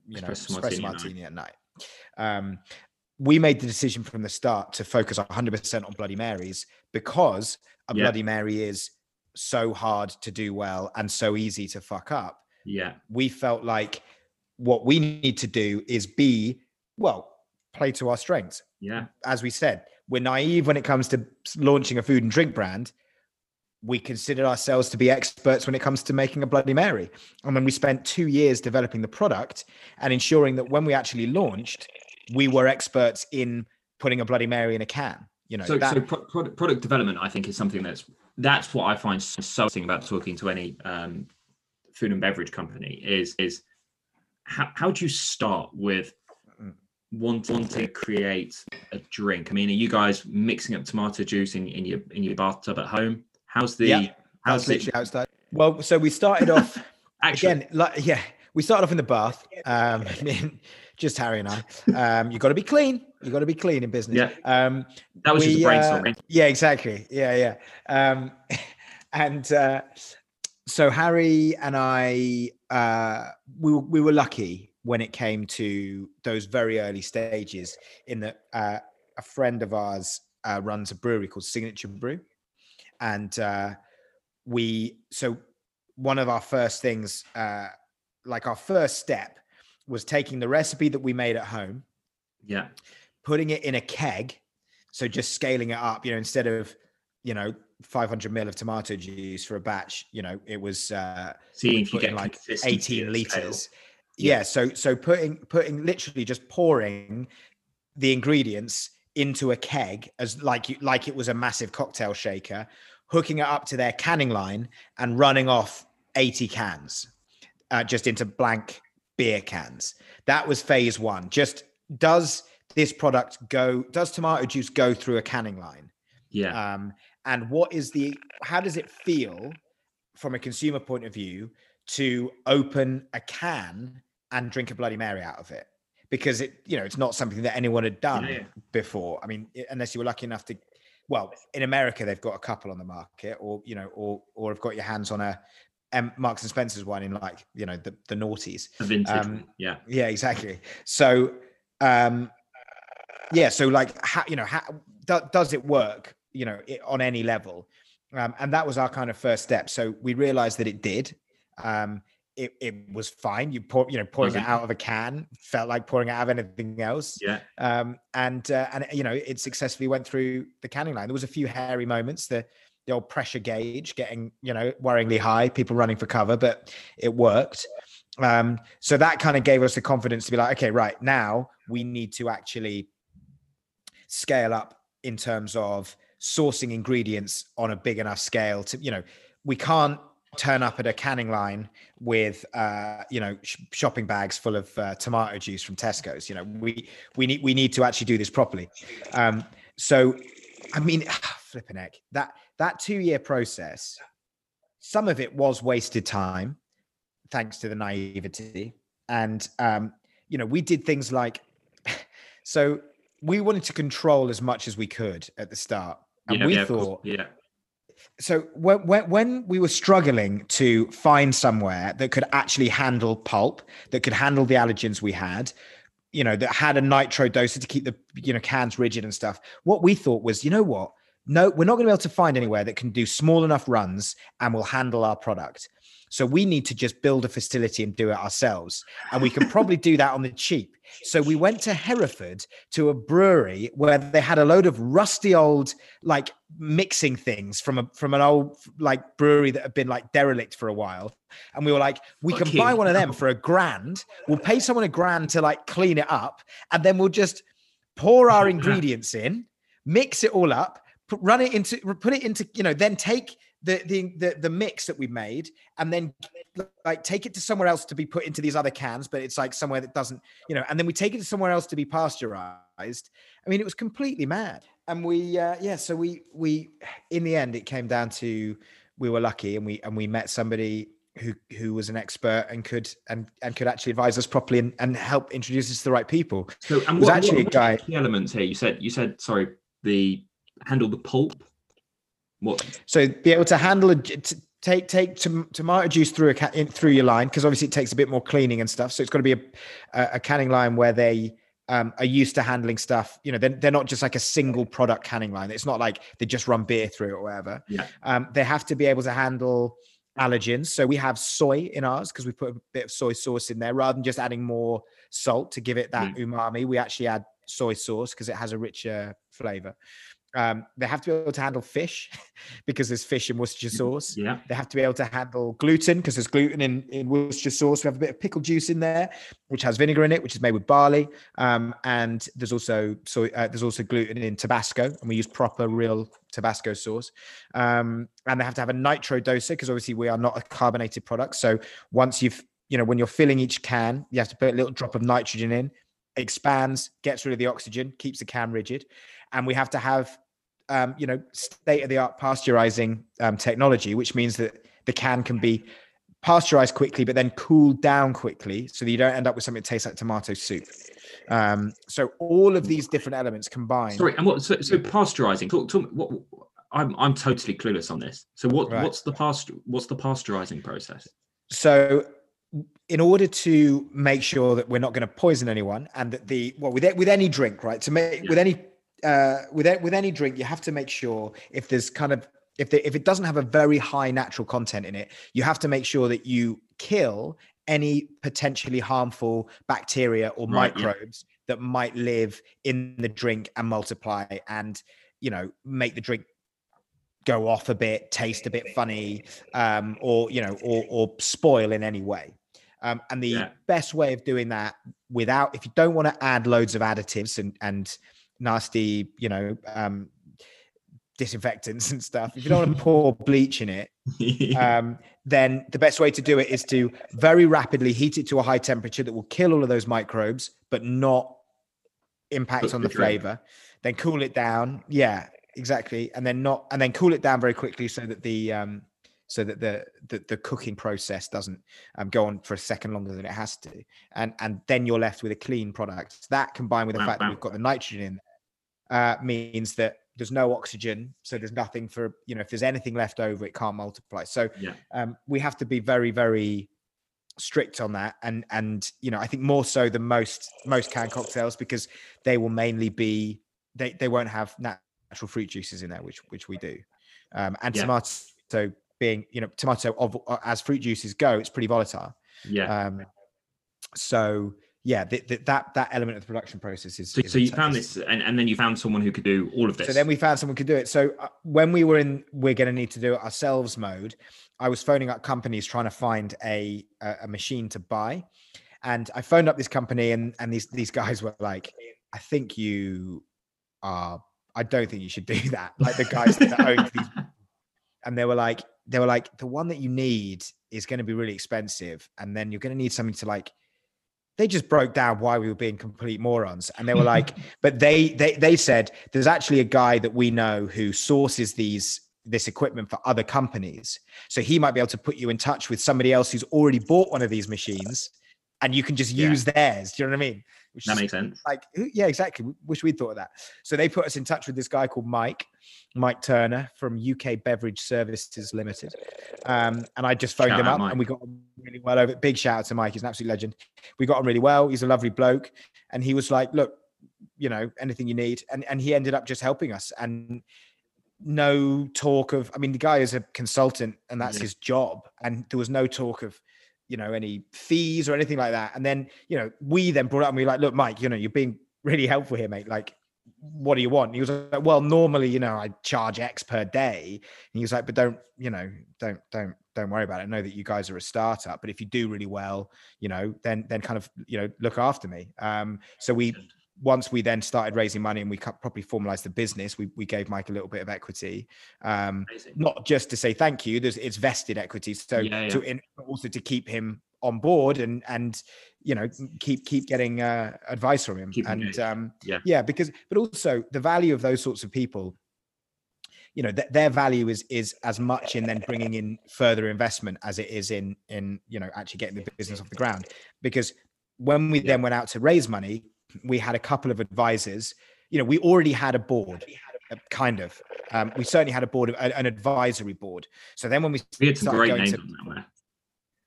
you know Espresso martini martini, at night. at night. Um, we made the decision from the start to focus 100% on Bloody Marys because a Yeah. Bloody Mary is so hard to do well and so easy to fuck up. Yeah. We felt like what we need to do is be well play to our strengths Yeah. as we said, we're naive when it comes to launching a food and drink brand. We consider ourselves to be experts when it comes to making a Bloody Mary. And when we spent two years developing the product and ensuring that when we actually launched, we were experts in putting a Bloody Mary in a can. You know, So, that, so pro- product, development, I think, is something that's that's what I find so so interesting about talking to any um, food and beverage company is is how, how do you start with Mm. wanting to create a drink? I mean, are you guys mixing up tomato juice in, in your in your bathtub at home? How's the Yeah, how's it. Well, so we started off actually? again, like yeah, we started off in the bath. Um, I mean, just Harry and I. Um, you got to be clean. You got to be clean in business. Yeah. Um, that was just we, uh, brainstorming. Yeah, exactly. Yeah, yeah. Um, and uh, so Harry and I, uh, we were- we were lucky when it came to those very early stages. In that, uh, a friend of ours uh, runs a brewery called Signature Brew, and uh, we so one of our first things, uh, like our first step, was taking the recipe that we made at home, Yeah. putting it in a keg. So just scaling it up, you know, instead of, you know, 500 mil of tomato juice for a batch, you know, it was uh, Seeing if you get like 18 liters. scale. Yeah. So so putting putting literally just pouring the ingredients into a keg as like you like it was a massive cocktail shaker, hooking it up to their canning line and running off 80 cans uh, just into blank beer cans. That was phase one. Just does this product go? Does tomato juice go through a canning line? Yeah. um, and what is the how does it feel from a consumer point of view to open a can and drink a bloody mary out of it because it you know it's not something that anyone had done Yeah, before i mean unless you were lucky enough to well in america they've got a couple on the market or you know or or have got your hands on a um, marks and spencer's one in like you know the the noughties vintage. um, yeah. yeah, exactly. So, um, yeah, so like, how you know, how do, does it work? You know, it, on any level, um, and that was our kind of first step. So we realized that it did. Um, it, it was fine. You pour, you know, pouring it? out of a can felt like pouring it out of anything else. Yeah. Um, and uh, and you know, it successfully went through the canning line. There was a few hairy moments. The the old pressure gauge getting you know worryingly high, people running for cover, but it worked. Um, so that kind of gave us the confidence to be like, okay, right now we need to actually scale up in terms of sourcing ingredients on a big enough scale to, you know, we can't turn up at a canning line with, uh, you know, sh- shopping bags full of uh, tomato juice from Tesco's. You know, we we need we need to actually do this properly. Um, so, I mean, flipping heck, that that two year process, some of it was wasted time thanks to the naivety. And um, you know, we did things like so we wanted to control as much as we could at the start. And yeah, we yeah, thought yeah. so when, when when we were struggling to find somewhere that could actually handle pulp, that could handle the allergens we had, you know, that had a nitro doser to keep the you know cans rigid and stuff. What we thought was, you know what? No, we're not going to be able to find anywhere that can do small enough runs and will handle our product. So we need to just build a facility and do it ourselves. And we can probably do that on the cheap. So we went to Hereford to a brewery where they had a load of rusty old like mixing things from a from an old like brewery that had been like derelict for a while. And we were like, we can Fucking buy one of them for a grand. We'll pay someone a grand to like clean it up, and then we'll just pour our ingredients in, mix it all up, put, run it into put it into you know then take the, the the the mix that we made and then like take it to somewhere else to be put into these other cans but it's like somewhere that doesn't you know and then we take it to somewhere else to be pasteurized i mean it was completely mad and we uh, yeah so we we in the end it came down to we were lucky and we and we met somebody who who was an expert and could and and could actually advise us properly and, and help introduce us to the right people So, and was what, actually a what, what are guy- elements here? You said, you said, sorry, the handle the pulp. What? So be able to handle a t- take take tom- tomato juice through a ca- in, through your line because obviously it takes a bit more cleaning and stuff. So it's got to be a, a, a canning line where they um, are used to handling stuff. You know, they're, they're not just like a single product canning line. It's not like they just run beer through it or whatever. Yeah. Um, they have to be able to handle allergens. So we have soy in ours because we put a bit of soy sauce in there rather than just adding more salt to give it that umami. We actually add soy sauce because it has a richer flavor. Um, they have to be able to handle fish because there's fish in Worcestershire sauce. Yeah. They have to be able to handle gluten because there's gluten in, in Worcestershire sauce. We have a bit of pickle juice in there, which has vinegar in it, which is made with barley. Um, and there's also soy, uh, there's also gluten in Tabasco, and we use proper real Tabasco sauce. Um, and they have to have a nitro doser because obviously we are not a carbonated product. So once you've you know when you're filling each can, you have to put a little drop of nitrogen in, expands, gets rid of the oxygen, keeps the can rigid, and we have to have um, you know, state of the art pasteurizing um, technology, which means that the can can be pasteurized quickly, but then cooled down quickly, so that you don't end up with something that tastes like tomato soup. Um, so all of these different elements combined. Sorry, and what? So, so pasteurizing. Talk, talk. What? I'm I'm totally clueless on this. So what? Right. What's the past? What's the pasteurizing process? So in order to make sure that we're not going to poison anyone and that the well with with any drink right to make Yeah. with any uh with with any drink you have to make sure if there's kind of if the, if it doesn't have a very high natural content in it, you have to make sure that you kill any potentially harmful bacteria or Right, yeah. microbes that might live in the drink and multiply and you know make the drink go off a bit, taste a bit funny, um, or you know, or or spoil in any way. Um, and the Yeah. best way of doing that without, if you don't want to add loads of additives and and nasty, you know, um, disinfectants and stuff, if you don't want to pour bleach in it, um, then the best way to do it is to very rapidly heat it to a high temperature that will kill all of those microbes, but not impact Cook on the flavor. Then cool it down. Yeah, exactly. And then not, and then cool it down very quickly so that the um, so that the the, the cooking process doesn't um, go on for a second longer than it has to, and and then you're left with a clean product. That combined with the Wow, fact that we've got the nitrogen in uh, means that there's no oxygen, so there's nothing for you know if there's anything left over, it can't multiply. So Yeah. um, we have to be very very strict on that and and you know i think more so than most most canned cocktails because they will mainly be they they won't have natural fruit juices in there which which we do um and Yeah. tomato being you know tomato of as fruit juices go it's pretty volatile yeah. um so yeah th- th- that that element of the production process is So, is so you found this, and, and then you found someone who could do all of this. so then we found someone could do it. So uh, when we were in, we're going to need to do it ourselves mode. I was phoning up companies trying to find a a, a machine to buy, and I phoned up this company, and and these these guys were like, "I think you are. I don't think you should do that." Like the guys that owned these, and they were like, they were like, the one that you need is going to be really expensive, and then you're going to need something to like. They just broke down why we were being complete morons, and they were like, but they they they said there's actually a guy that we know who sources these this equipment for other companies. So he might be able to put you in touch with somebody else who's already bought one of these machines and you can just Yeah. use theirs. Do you know what i mean? Which that makes sense. like yeah exactly. Wish we'd thought of that. So they put us in touch with this guy called mike mike turner from uk beverage services limited. Um, and i just phoned Shout him up Mike. and we got really well over big shout out to mike he's an absolute legend we got on really well he's a lovely bloke and he was like look you know anything you need and and he ended up just helping us and no talk of i mean the guy is a consultant and that's Yeah. his job and there was no talk of you know any fees or anything like that and then you know we then brought up and we were like look mike you know you're being really helpful here mate like what do you want and he was like well normally you know i charge x per day and he was like but don't you know don't don't don't worry about it I know that you guys are a startup but if you do really well you know then then kind of you know look after me um so we once we then started raising money and we properly formalized the business, we, we gave Mike a little bit of equity, um, Amazing. not just to say thank you. There's it's vested equity, so Yeah, to in, also to keep him on board and and you know keep keep getting uh, advice from him. Keep and um, Yeah. yeah, because but also the value of those sorts of people. You know, th- their value is is as much in then bringing in further investment as it is in in you know actually getting the business off the ground. Because when we Yeah. then went out to raise money, we had a couple of advisors. You know, we already had a board, uh, kind of. Um, we certainly had a board, of, an advisory board. So then when we We had some great names to- on that one.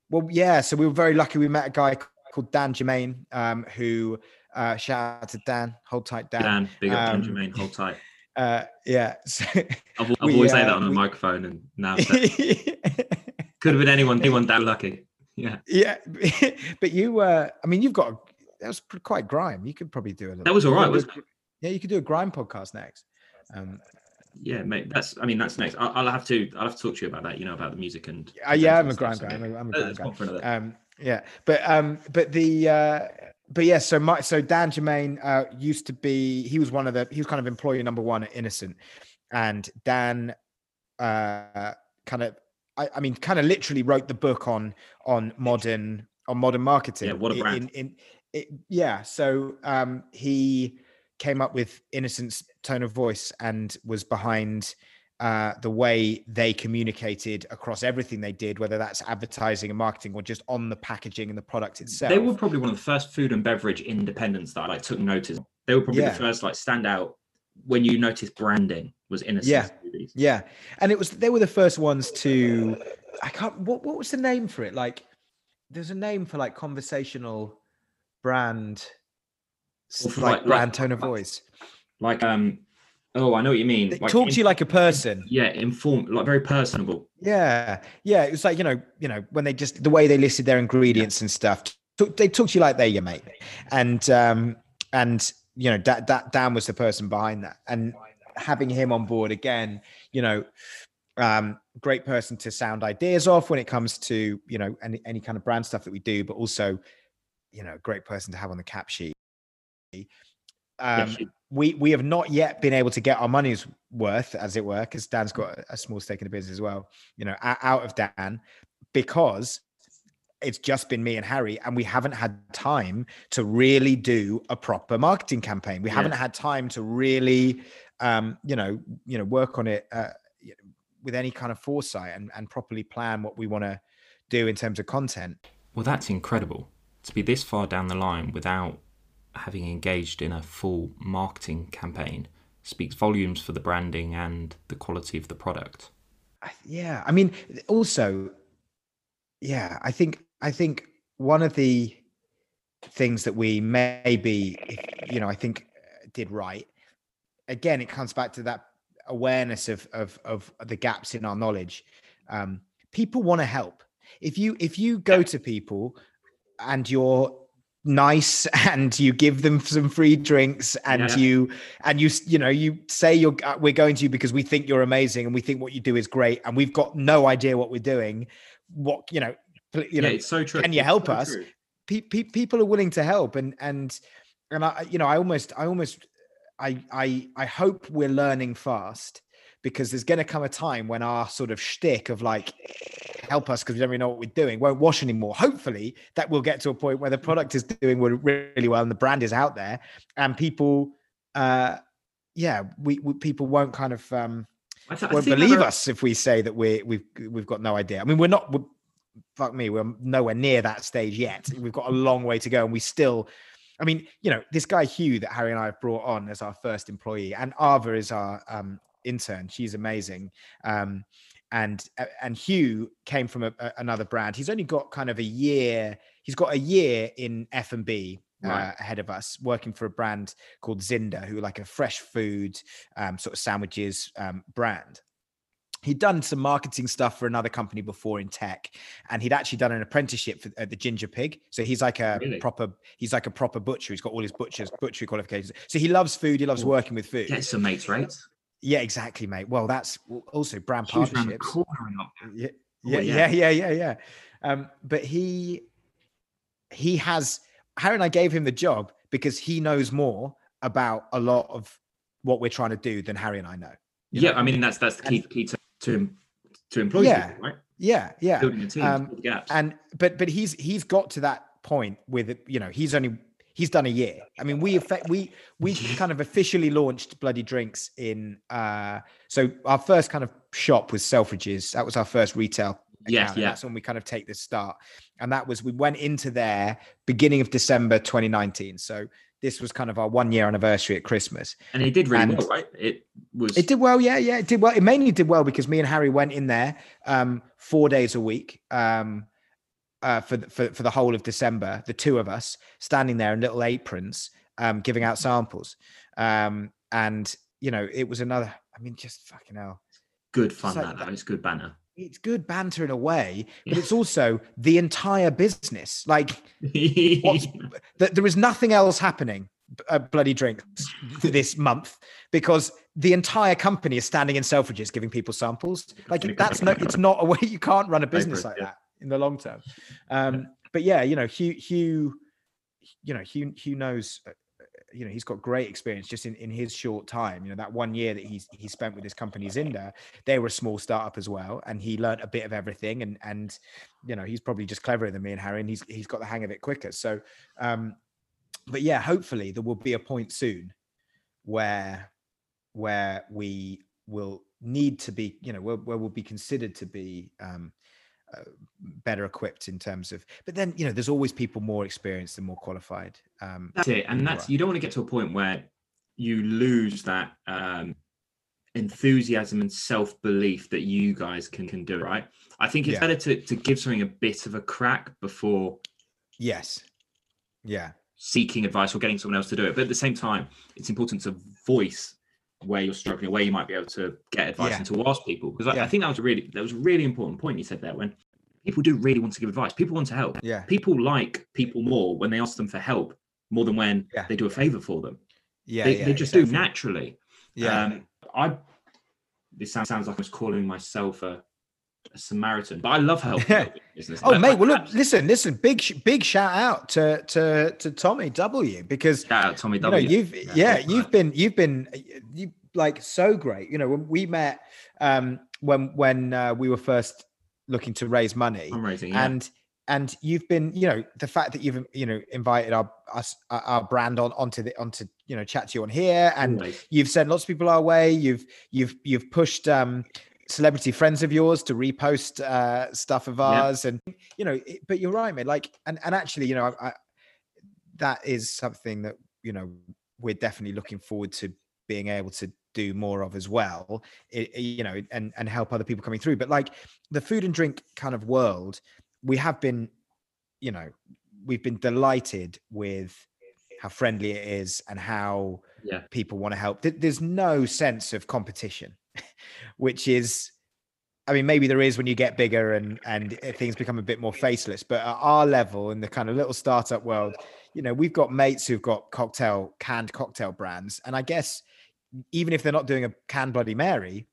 well, yeah. So we were very lucky. We met a guy called Dan Germain, um, who uh, shout out to Dan. Hold tight, Dan. Dan, big up Dan um, Germain, hold tight. Uh, yeah. So, I've, I've we, always say uh, that on the we- microphone, and now could have been anyone. Anyone that lucky. Yeah, yeah, but you. Uh, I mean, you've got a, that was quite grime. You could probably do a. That was all right, could do wasn't a- Yeah, you could do a grime podcast next. Um, yeah, mate. That's. I mean, that's next. I'll, I'll have to. I'll have to talk to you about that. You know about the music and. uh, yeah, I'm a grime so guy. I'm a, I'm a grime guy. not for another. um yeah but um but the uh but yeah so my so dan Germain uh used to be he was one of the he was kind of employee number one at innocent and dan uh kind of i, I mean kind of literally wrote the book on on modern on modern marketing Yeah, what a brand. in, in it, yeah so um he came up with innocent's tone of voice and was behind uh, the way they communicated across everything they did, whether that's advertising and marketing or just on the packaging and the product itself. They were probably one of the first food and beverage independents that I like took notice. of. They were probably Yeah. the first like stand out when you noticed branding was innocent. Yeah. yeah, and it was they were the first ones to. I can't. What what was the name for it? Like, there's a name for like conversational brand, s- Or for like, like- like- brand tone of voice. Like um, Oh, I know what you mean. They talk to you like a person. Yeah, inform, like very personable. Yeah, yeah. It was like you know, you know, when they just the way they listed their ingredients and stuff. Talk, they talk to you like they're your mate, and um, and you know, that that Dan was the person behind that, and having him on board again, you know, um, great person to sound ideas off when it comes to you know any any kind of brand stuff that we do, but also, you know, great person to have on the cap sheet. Um, yes. we we have not yet been able to get our money's worth, as it were, because Dan's got a small stake in the business as well. You know, out of Dan, because it's just been me and Harry, and we haven't had time to really do a proper marketing campaign. We yeah. haven't had time to really, um, you know, you know, work on it uh, with any kind of foresight and, and properly plan what we want to do in terms of content. Well, that's incredible to be this far down the line without having engaged in a full marketing campaign speaks volumes for the branding and the quality of the product. Yeah, I mean, also, yeah, I think I think one of the things that we maybe, you know, I think did right. Again, it comes back to that awareness of of of the gaps in our knowledge. Um, people want to help. If you if you go to people and you're nice and you give them some free drinks and yeah. you and you you know you say you're we're going to you because we think you're amazing and we think what you do is great and we've got no idea what we're doing. What you know you know yeah, it's so true. can you help so us? pe- pe- people are willing to help and and and i you know i almost i almost i i i hope we're learning fast because there's going to come a time when our sort of shtick of like help us because we don't really know what we're doing won't wash anymore. Hopefully, that will get to a point where the product is doing really well and the brand is out there, and people, uh, yeah, we, we people won't kind of um, th- won't believe us if we say that we we've we've got no idea. I mean, we're not. We're, fuck me, we're nowhere near that stage yet. We've got a long way to go, and we still. I mean, you know, this guy Hugh that Harry and I have brought on as our first employee, and Arva is our um, intern. She's amazing. Um, and uh, and Hugh came from a, a, another brand. He's only got kind of a year. He's got a year in F and B uh, ahead of us, working for a brand called Zinda, who like a fresh food um, sort of sandwiches um, brand. He'd done some marketing stuff for another company before in tech, and he'd actually done an apprenticeship for, at the Ginger Pig. So he's like a really? proper, he's like a proper butcher. He's got all his butchers butchery qualifications. So he loves food. He loves working with food. Get some mates, right? Yeah, exactly, mate. Well, that's also brand partnerships. Yeah, yeah, yeah, yeah, yeah, yeah. Um, but he he has Harry and I gave him the job because he knows more about a lot of what we're trying to do than Harry and I know. Yeah, know? I mean that's that's the key and, key to to, to employ yeah, people, right? Yeah, yeah. Building a team, um, and but but he's he's got to that point with you know he's only he's done a year. I mean, we effect we we kind of officially launched Bloody Drinks in uh so our first kind of shop was Selfridges. That was our first retail. Yes, yeah. That's when we kind of take this start. And that was we went into there beginning of December 2019. So this was kind of our one year anniversary at Christmas. And it did really and well, right? It was It did well, yeah, yeah. It did well. It mainly did well because me and Harry went in there um four days a week. Um uh, for, the, for for the whole of December, the two of us standing there in little aprons, um, giving out samples, um, and you know, it was another. I mean, just fucking hell. Good fun, it's like, that, It's good banner. It's good banter in a way, but it's also the entire business. Like, there is nothing else happening uh, bloody drinks this month because the entire company is standing in Selfridges giving people samples. Like that's no, it's not a way you can't run a business like that in the long term. Um, but yeah, you know, Hugh, Hugh, you know, Hugh, Hugh knows, uh, uh, you know, he's got great experience just in, in his short time. You know, that one year that he's he spent with his company Zinda, they were a small startup as well, and he learned a bit of everything. And and you know, he's probably just cleverer than me and Harry, and he's he's got the hang of it quicker. So, um, but yeah, hopefully there will be a point soon where where we will need to be, you know, where, where we'll be considered to be um, uh, better equipped in terms of but then you know there's always people more experienced and more qualified um that's it. And that's you don't want to get to a point where you lose that um enthusiasm and self-belief that you guys can can do right? I think it's yeah. better to to give something a bit of a crack before yes. Yeah. seeking advice or getting someone else to do it. But at the same time it's important to voice where you're struggling, where you might be able to get advice Yeah. and to ask people. Because I, Yeah. I think that was a really that was a really important point you said there when people do really want to give advice. People want to help. Yeah. People like people more when they ask them for help more than when Yeah. they do a favor for them. Yeah. they, yeah, they just do naturally. Yeah. Um, I this sounds, sounds like I was calling myself a, a Samaritan, but I love helping business. Oh, I- mate. I- Well, look, listen, listen. Big, big shout out to to to Tommy W because shout out Tommy you know W. you've Yeah, yeah you've been you've been you like so great. You know when we met um when when uh, we were first looking to raise money fundraising. Yeah. and and you've been you know the fact that you've you know invited our us our- our brand on onto the onto you know chat to you on here and Always. you've sent lots of people our way you've you've you've pushed um celebrity friends of yours to repost uh stuff of ours and you know but you're right man like and and actually you know I, I that is something that you know we're definitely looking forward to being able to do more of as well it- you know and and help other people coming through. But like the food and drink kind of world we have been you know we've been delighted with how friendly it is and how Yeah. people want to help there's no sense of competition which is i mean maybe there is when you get bigger and and things become a bit more faceless but at our level in the kind of little startup world you know we've got mates who've got cocktail canned cocktail brands and i guess even if they're not doing a canned bloody mary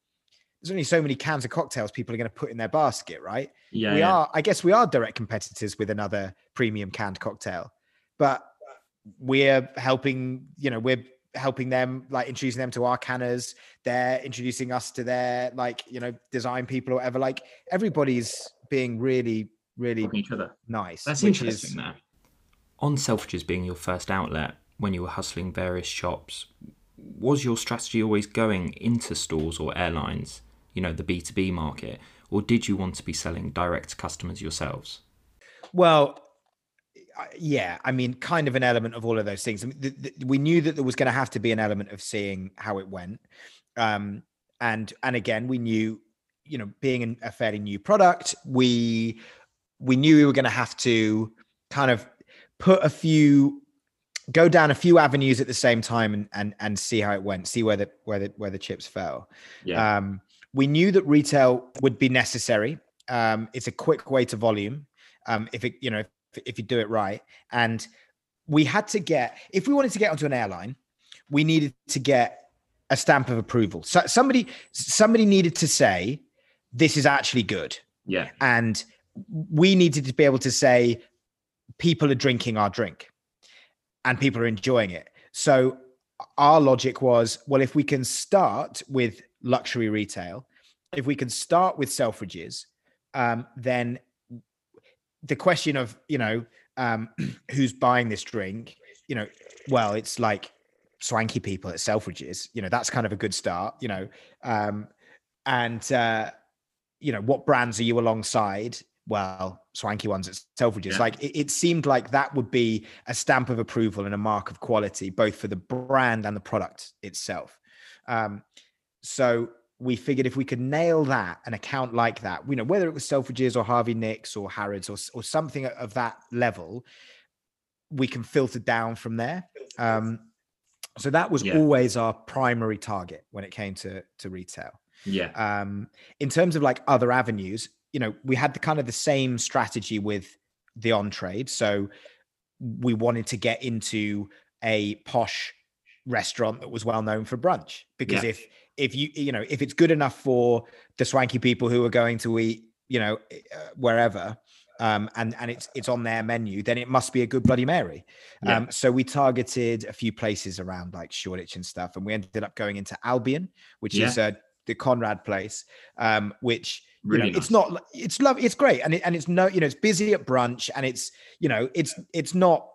there's only so many cans of cocktails people are going to put in their basket right Yeah. we yeah. are i guess we are direct competitors with another premium canned cocktail but we're helping you know we're helping them like introducing them to our canners they're introducing us to their like you know design people or whatever like everybody's being really really each other. nice That's interesting. is That on Selfridges being your first outlet when you were hustling various shops, was your strategy always going into stores or airlines? You know, the B two B market, or did you want to be selling direct to customers yourselves? Well, I- yeah, I mean, kind of an element of all of those things. I mean, th- th- we knew that there was going to have to be an element of seeing how it went, um, and and again, we knew, you know, being a fairly new product, we we knew we were going to have to kind of put a few go down a few avenues at the same time and and and see how it went see where the where the where the chips fell Yeah. um, we knew that retail would be necessary. Um, it's a quick way to volume. Um, if it, you know, if, if you do it right, and we had to get, if we wanted to get onto an airline, we needed to get a stamp of approval. So somebody, somebody needed to say, this is actually good, yeah. and we needed to be able to say, people are drinking our drink, and people are enjoying it. So our logic was, well, if we can start with luxury retail, if we can start with Selfridges, um, then the question of you know um, who's buying this drink, you know, well, it's like swanky people at Selfridges. You know, that's kind of a good start. You know, um, and uh, you know what brands are you alongside? Well, swanky ones at Selfridges. Yeah. Like it, it seemed like that would be a stamp of approval and a mark of quality, both for the brand and the product itself. Um, so we figured if we could nail that, an account like that, you know, whether it was Selfridges or Harvey Nicks or Harrods or, or something of that level, we can filter down from there. Um, so that was Yeah. always our primary target when it came to to retail. Yeah. Um, in terms of like other avenues, you know, we had the kind of the same strategy with the on trade. So we wanted to get into a posh restaurant that was well known for brunch because Yeah. if if you you know if it's good enough for the swanky people who are going to eat you know uh, wherever um and and it's it's on their menu then it must be a good bloody mary Yeah. um so we targeted a few places around like shoreditch and stuff and we ended up going into albion which is uh the Conran place um which you Really know, it's not it's love it's great and it, and it's no you know it's busy at brunch and it's you know it's it's not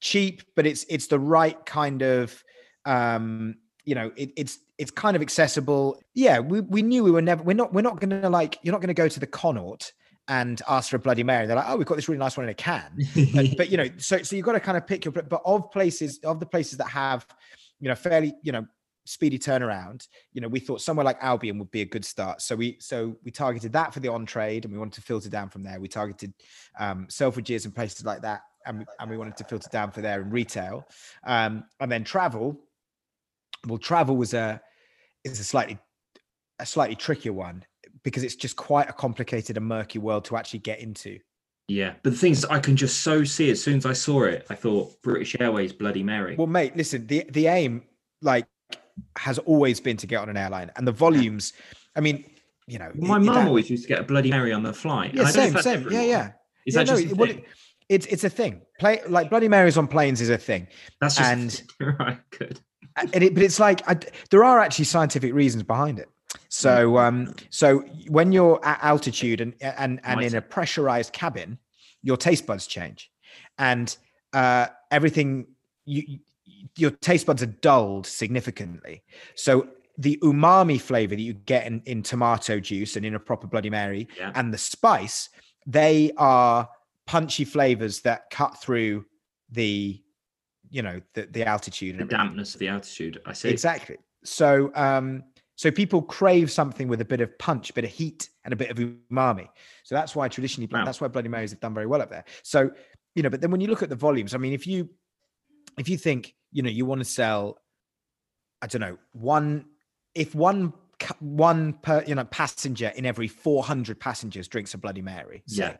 cheap but it's it's the right kind of um you know it, it's it's kind of accessible. Yeah we, we knew we were never we're not we're not gonna like you're not gonna go to the connaught and ask for a bloody mary. They're like oh we've got this really nice one in a can. But, but you know so so you've got to kind of pick your but of places of the places that have you know fairly you know speedy turnaround you know we thought somewhere like albion would be a good start. So we so we targeted that for the on trade and we wanted to filter down from there. We targeted um selfridges and places like that and we, and we wanted to filter down for there in retail. Um and then travel well travel was a is a slightly a slightly trickier one because it's just quite a complicated and murky world to actually get into. Yeah, but the thing is, I can just so see. As soon as I saw it, I thought British Airways, Bloody Mary. Well, mate, listen, the the aim like has always been to get on an airline, and the volumes. I mean, you know, my mum always used to get a Bloody Mary on the flight. Yeah, same, same. Yeah, yeah. Is yeah, that no, just it, well, it, it's it's a thing. Play like Bloody Marys on planes is a thing. That's just and right. Good. And it, but it's like I, there are actually scientific reasons behind it. So um, so when you're at altitude and and and in a pressurized cabin, your taste buds change, and uh, everything you your taste buds are dulled significantly. So the umami flavor that you get in, in tomato juice and in a proper Bloody Mary Yeah. and the spice, they are punchy flavors that cut through the, you know, the, the altitude and The everything. dampness of the altitude. I see. Exactly. So, um, so people crave something with a bit of punch, a bit of heat, and a bit of umami. So that's why traditionally, Wow. that's why Bloody Marys have done very well up there. So, you know, but then when you look at the volumes, I mean, if you, if you think, you know, you want to sell, I don't know, one, if one, one per, you know, passenger in every 400 passengers drinks a Bloody Mary, say, Yeah.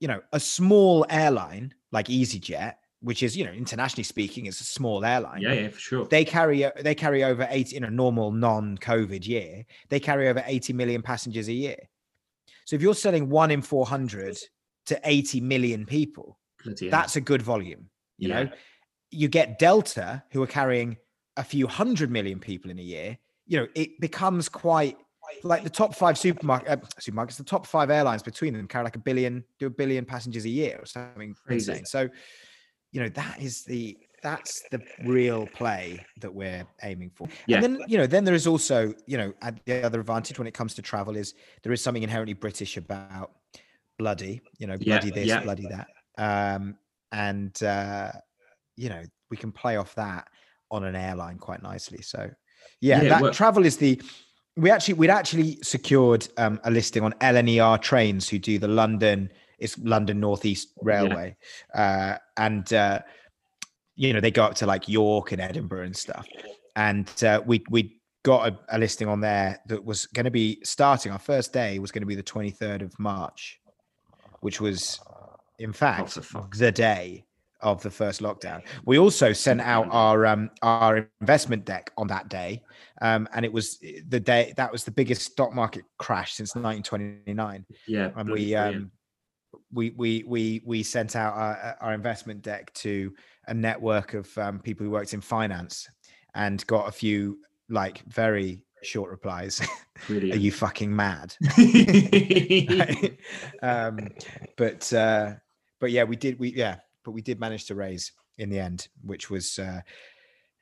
you know, a small airline like EasyJet, which is, you know, internationally speaking, is a small airline Yeah, yeah, for sure. they carry they carry over 80 in a normal non-covid year they carry over 80 million passengers a year so if you're selling one in 400 to 80 million people Bloody hell. that's a good volume you yeah. know you get delta who are carrying a few hundred million people in a year you know it becomes quite like the top five supermarket uh, supermarkets the top five airlines between them carry like a billion do a billion passengers a year or something Crazy. insane so you know that is the that's the real play that we're aiming for Yeah. and then you know then there is also you know at the other advantage when it comes to travel is there is something inherently british about bloody you know Yeah, bloody this yeah. bloody that um and uh you know we can play off that on an airline quite nicely so yeah, Yeah, that well- travel is the we actually we'd actually secured um, a listing on lner trains who do the london it's london northeast railway uh and uh you know they go up to like york and edinburgh and stuff. And uh, we we got a, a listing on there that was going to be starting our first day was going to be the 23rd of march which was in fact fuck's the day of the first lockdown. We also sent out our um our investment deck on that day um and it was the day that was the biggest stock market crash since 1929 Yeah. and we um we we we we sent out our, our investment deck to a network of um, people who worked in finance and got a few like very short replies. Are you fucking mad? Um but uh but yeah we did we yeah but we did manage to raise in the end which was uh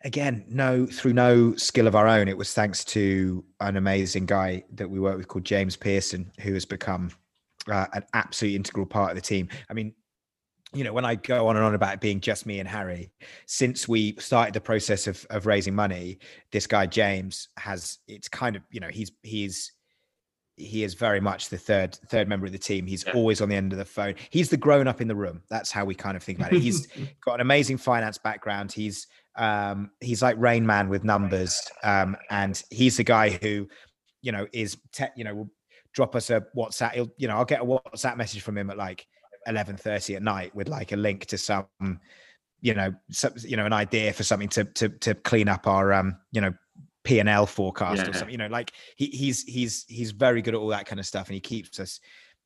again no through no skill of our own. It was thanks to an amazing guy that we work with called james pearson who has become uh, an absolute integral part of the team. I mean you know when i go on and on about it being just me and harry since we started the process of of raising money this guy james has it's kind of you know he's he's he is very much the third third member of the team. He's Yeah. always on the end of the phone. He's the grown up in the room. That's how we kind of think about it. He's got an amazing finance background. He's um he's like rain man with numbers um and he's the guy who you know is te- you know will drop us a whatsapp he'll, you know i'll get a whatsapp message from him at like 11:30 at night with like a link to some you know some, you know an idea for something to to to clean up our um you know p&l forecast or something you know like he, he's he's he's very good at all that kind of stuff and he keeps us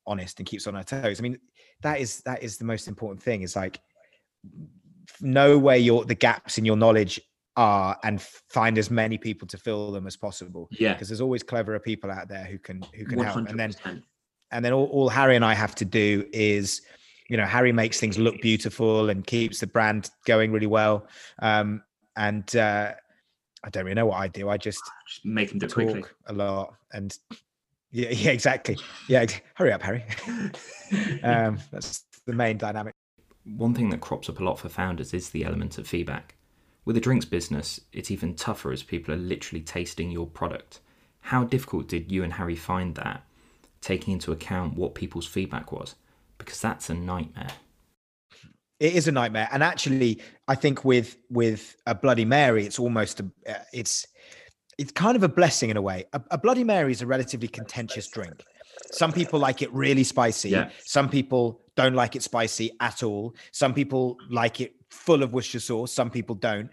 honest and keeps on our toes. I mean that is that is the most important thing is like know where your the gaps in your knowledge are and find as many people to fill them as possible yeah. because there's always cleverer people out there who can who can help. And then and then all, all harry and i have to do is you know harry makes things look beautiful and keeps the brand going really well. Um and uh i don't really know what i do. I just Just make them do talk quickly. a lot and yeah yeah exactly. Yeah hurry up harry. Um that's the main dynamic. One thing that crops up a lot for founders is the element of feedback. With a drinks business, it's even tougher as people are literally tasting your product. How difficult did you and Harry find that, taking into account what people's feedback was? Because that's a nightmare. it is a nightmare and actually i think with with a bloody mary it's almost a, uh, it's it's kind of a blessing in a way. A, a Bloody Mary is a relatively contentious drink. Some people like it really spicy. Yeah. Some people don't like it spicy at all. Some people like it full of Worcestershire sauce. Some people don't.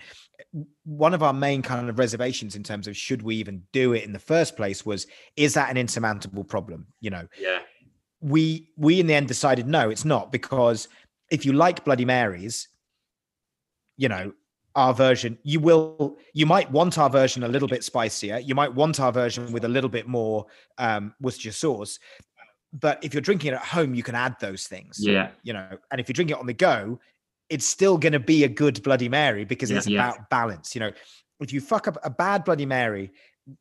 One of our main kind of reservations in terms of should we even do it in the first place was is that an insurmountable problem? You know, Yeah. we we in the end decided no, it's not because if you like Bloody Marys, you know, our version, you will you might want our version a little bit spicier. You might want our version with a little bit more um Worcestershire sauce. But if you're drinking it at home, you can add those things. Yeah. You know, and if you drink it on the go, it's still going to be a good Bloody Mary because Yeah, it's yeah. about balance. You know, if you fuck up a bad Bloody Mary,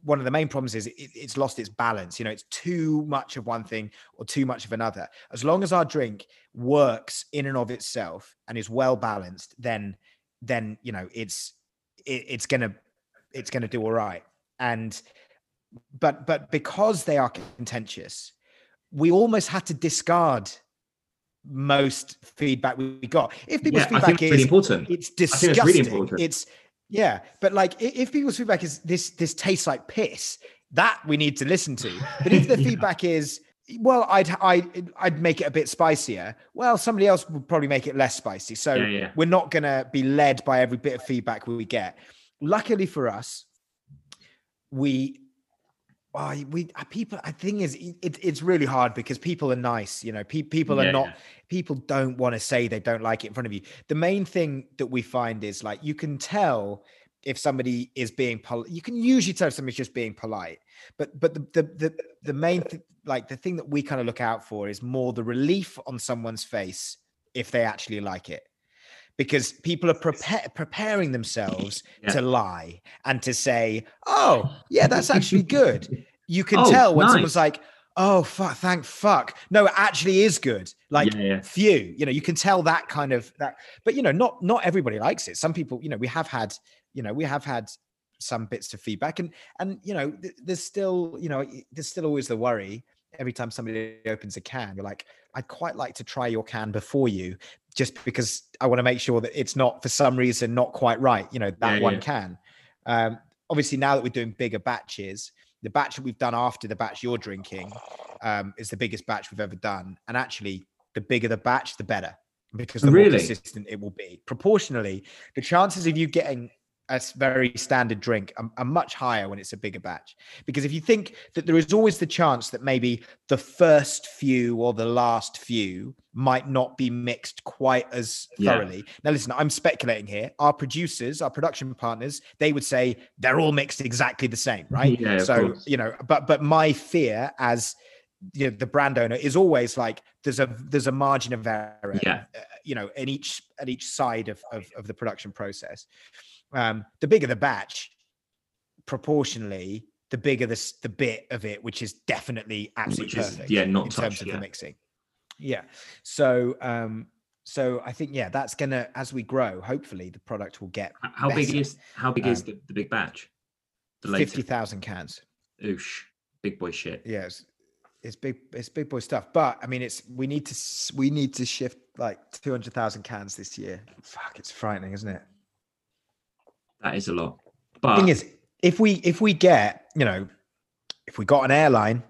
one of the main problems is it, it's lost its balance. You know, it's too much of one thing or too much of another. As long as our drink works in and of itself and is well balanced, then then you know it's it, it's gonna it's gonna do all right. And but but because they are contentious, we almost had to discard most feedback we got. If people's Yeah, I feedback is really important. it's think it's disgusting. really important. It's yeah, but like if people's feedback is this this tastes like piss, that we need to listen to. But if the Yeah. feedback is well, I'd I I'd make it a bit spicier. Well, somebody else would probably make it less spicy. So Yeah, yeah. we're not gonna be led by every bit of feedback we get. Luckily for us, we oh, we uh, people I think is it, it's really hard because people are nice, you know, pe- people are Yeah, not yeah. people don't want to say they don't like it in front of you. The main thing that we find is like you can tell if somebody is being polite. You can usually tell if somebody's just being polite, but but the the the, the main th- like the thing that we kind of look out for is more the relief on someone's face if they actually like it. Because people are prepare, preparing themselves Yeah. to lie and to say, "Oh, yeah, that's actually good." You can Oh, tell when nice. someone's like, "Oh, fuck, thank fuck." No, it actually is good. Like yeah, yeah. few you know you can tell that kind of that but you know not not everybody likes it some people you know we have had you know we have had some bits of feedback and and you know th- there's still you know there's still always the worry every time somebody opens a can you're like i'd quite like to try your can before you just because i want to make sure that it's not for some reason not quite right you know that Yeah, one yeah. can um obviously now that we're doing bigger batches the batch that we've done after the batch you're drinking um, is the biggest batch we've ever done. And actually, the bigger the batch, the better because the more Really? consistent it will be. Proportionally, the chances of you getting a very standard drink are, are much higher when it's a bigger batch. Because if you think that there is always the chance that maybe the first few or the last few might not be mixed quite as Yeah. thoroughly. Now, listen, I'm speculating here. Our producers, our production partners, they would say they're all mixed exactly the same, right? Yeah, so you know, but but my fear as you know, the brand owner is always like there's a there's a margin of error Yeah. uh, you know in each at each side of of, of the production process um the bigger the batch proportionally the bigger the the bit of it which is definitely absolutely is, perfect yeah, not in terms of yeah. the mixing. Yeah. So um so i think yeah that's gonna as we grow hopefully the product will get How big is how big is Um, the, the big batch? The 50,000 cans. Oosh, big boy shit. yes it's big it's big boy stuff but i mean it's we need to we need to shift like 200,000 cans this year. Fuck it's frightening isn't it That is a lot. the But thing is if we if we get you know if we got an airline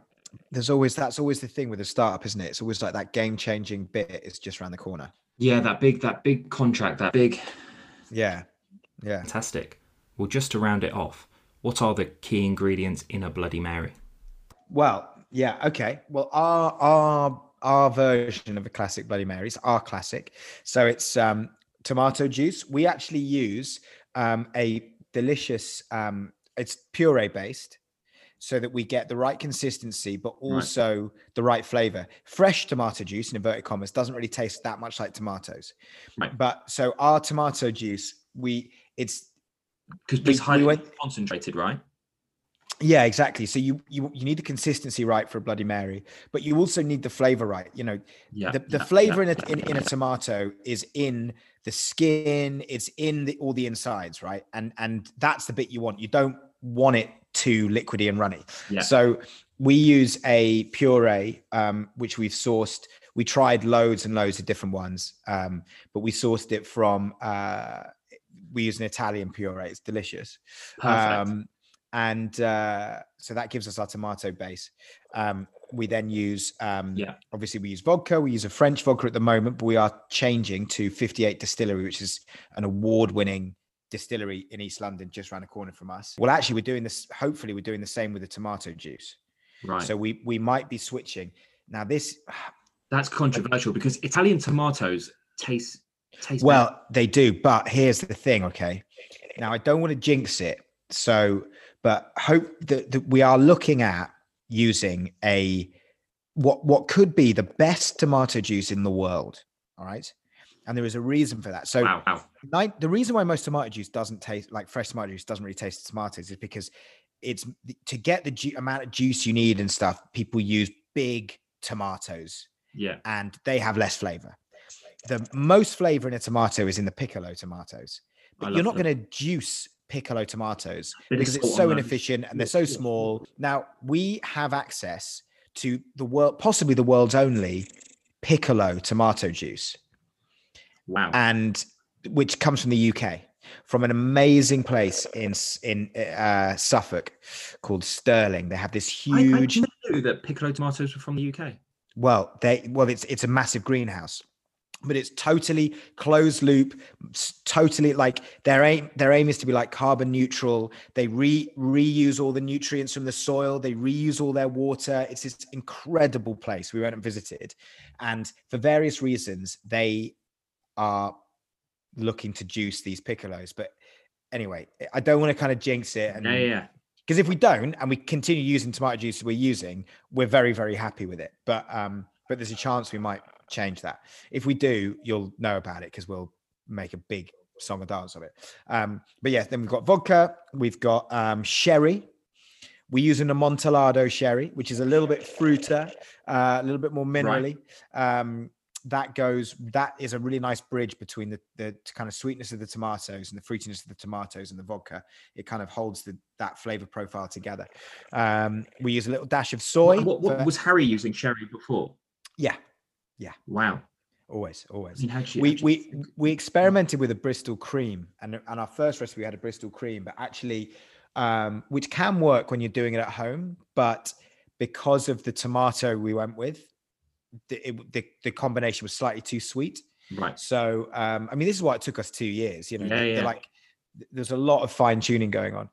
there's always that's always the thing with a startup isn't it it's always like that game changing bit is just around the corner yeah, that big that big contract, that big yeah yeah fantastic. Well, just to round it off, what are the key ingredients in a Bloody Mary? Well, yeah, okay. Well, our our our version of a classic Bloody Marys, our classic. So it's um, tomato juice. We actually use um, a delicious. Um, it's puree based, so that we get the right consistency, but also the right flavor. Fresh tomato juice, in inverted commas, doesn't really taste that much like tomatoes. Right. But so our tomato juice, we it's Because We- it's highly we went- concentrated, right? Yeah, exactly. So you you you need the consistency right for a Bloody Mary, but you also need the flavor right. You know, Yeah. the, the yeah, flavor yeah. in, a, in in a tomato is in the skin, it's in the, all the insides, right? And and that's the bit you want. You don't want it too liquidy and runny. Yeah. So we use a puree, um, which we've sourced. We tried loads and loads of different ones, um, but we sourced it from. Uh, we use an Italian puree. It's delicious. Perfect. Um, and uh, so that gives us our tomato base. Um, we then use, um, Yeah. obviously, we use vodka. We use a French vodka at the moment, but we are changing to 58 Distillery, which is an award-winning distillery in East London, just around the corner from us. Well, actually, we're doing this. Hopefully, we're doing the same with the tomato juice. Right. So we we might be switching. Now, this That's controversial because Italian tomatoes taste taste Well, they do, but here's the thing, okay? Now I don't want to jinx it. So, but hope that, that we are looking at using a what what could be the best tomato juice in the world. All right. And there is a reason for that. So wow, wow. nine, the reason why most tomato juice doesn't taste like fresh tomato juice doesn't really taste tomatoes is because it's to get the ju- amount of juice you need and stuff. People use big tomatoes Yeah. and they have less flavor. The most flavor in a tomato is in the piccolo tomatoes, but you're not going to juice piccolo tomatoes of because it's so inefficient and they're so small. Now we have access to the world, possibly the world's only piccolo tomato juice, Wow. and which comes from the UK, from an amazing place in in uh, Suffolk called Stirling. They have this I- huge. I, knew that piccolo tomatoes were from the UK. Well, they well, it's it's a massive greenhouse, but it's totally closed loop. Totally like their aim their aim is to be like carbon neutral. They re reuse all the nutrients from the soil. They reuse all their water. It's this incredible place we went and visited, and for various reasons they are looking to juice these piccolos. But anyway, I don't want to kind of jinx it and Yeah, yeah, because if we don't and we continue using tomato juice we're using we're very very happy with it but um but there's a chance we might change that if we do you'll know about it because we'll make a big song and dance of it um but yeah then we've got vodka we've got um sherry We're using an amontillado sherry which is a little bit fruiter uh, a little bit more minerally um that goes that is a really nice bridge between the the kind of sweetness of the tomatoes and the fruitiness of the tomatoes and the vodka it kind of holds the, that flavor profile together. Um, we use a little dash of soy. What, what, for- was Harry using sherry before? yeah, Wow. always, I always. mean, how'd you- We how'd we we experimented with a Bristol cream, and and our first recipe we had a Bristol cream, but actually, um, which can work when you're doing it at home, but because of the tomato we went with, the it, the, the combination was slightly too sweet. right. So, um, I mean, this is why it took us two years. You know, Yeah, yeah. like there's a lot of fine tuning going on.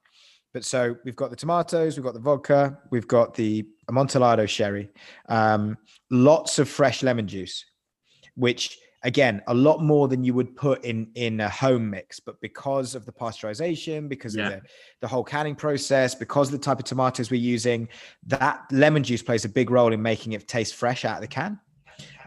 But so we've got the tomatoes, we've got the vodka, we've got the Amontillado sherry, um, lots of fresh lemon juice, which again a lot more than you would put in in a home mix. But because of the pasteurization, because Yeah. of the, the whole canning process, because of the type of tomatoes we're using, that lemon juice plays a big role in making it taste fresh out of the can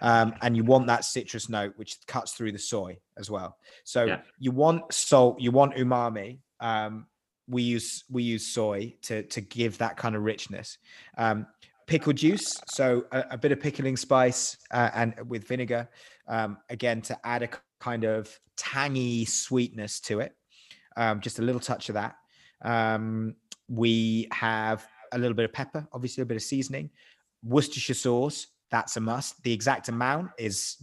um, and you want that citrus note which cuts through the soy as well. So Yeah. you want salt, you want umami. Um, we use we use soy to to give that kind of richness. Um, pickle juice, so a, a bit of pickling spice uh, and with vinegar, um, again to add a kind of tangy sweetness to it. Um, just a little touch of that. Um, we have a little bit of pepper, obviously a bit of seasoning. Worcestershire sauce, that's a must. The exact amount is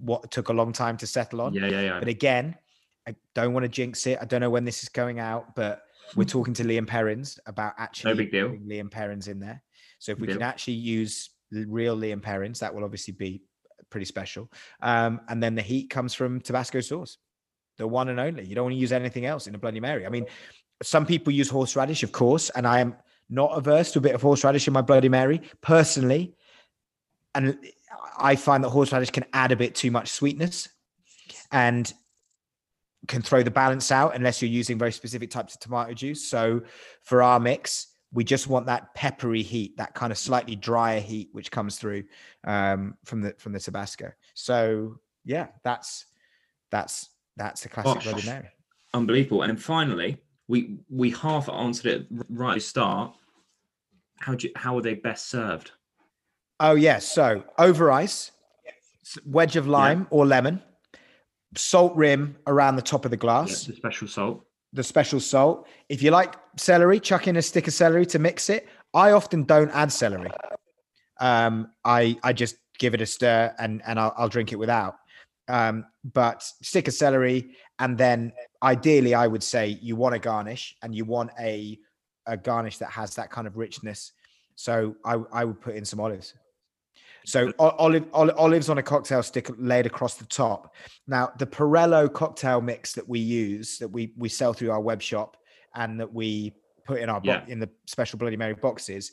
what took a long time to settle on. Yeah, yeah, yeah. But again, I don't want to jinx it. I don't know when this is going out, but we're talking to Lea & Perrins about actually big deal. putting Lea & Perrins in there. So if we Deal. can actually use real Lea & Perrins, that will obviously be pretty special. Um, and then the heat comes from Tabasco sauce, the one and only. You don't want to use anything else in a Bloody Mary. I mean, some people use horseradish, of course, and I am not averse to a bit of horseradish in my Bloody Mary personally. And I find that horseradish can add a bit too much sweetness and can throw the balance out unless you're using very specific types of tomato juice. So for our mix, we just want that peppery heat, that kind of slightly drier heat which comes through um, from the from the Tabasco. So yeah, that's that's that's the classic Bloody Gosh. Mary. Unbelievable. And then finally, we we half answered it right at the start. How do you, how are they best served? Oh yes. So over ice, wedge of lime or lemon, salt rim around the top of the Yeah, glass. the special salt. the special salt. If you like celery, chuck in a stick of celery to mix it. I often don't add celery. Um, I I just give it a stir and and I'll, I'll drink it without. Um, but stick of celery, and then ideally, I would say you want a garnish and you want a a garnish that has that kind of richness. So I, I would put in some olives. So olive, olive olives on a cocktail stick laid across the top. Now the Perello cocktail mix that we use that we we sell through our web shop and that we put in our bo- Yeah. in the special Bloody Mary boxes,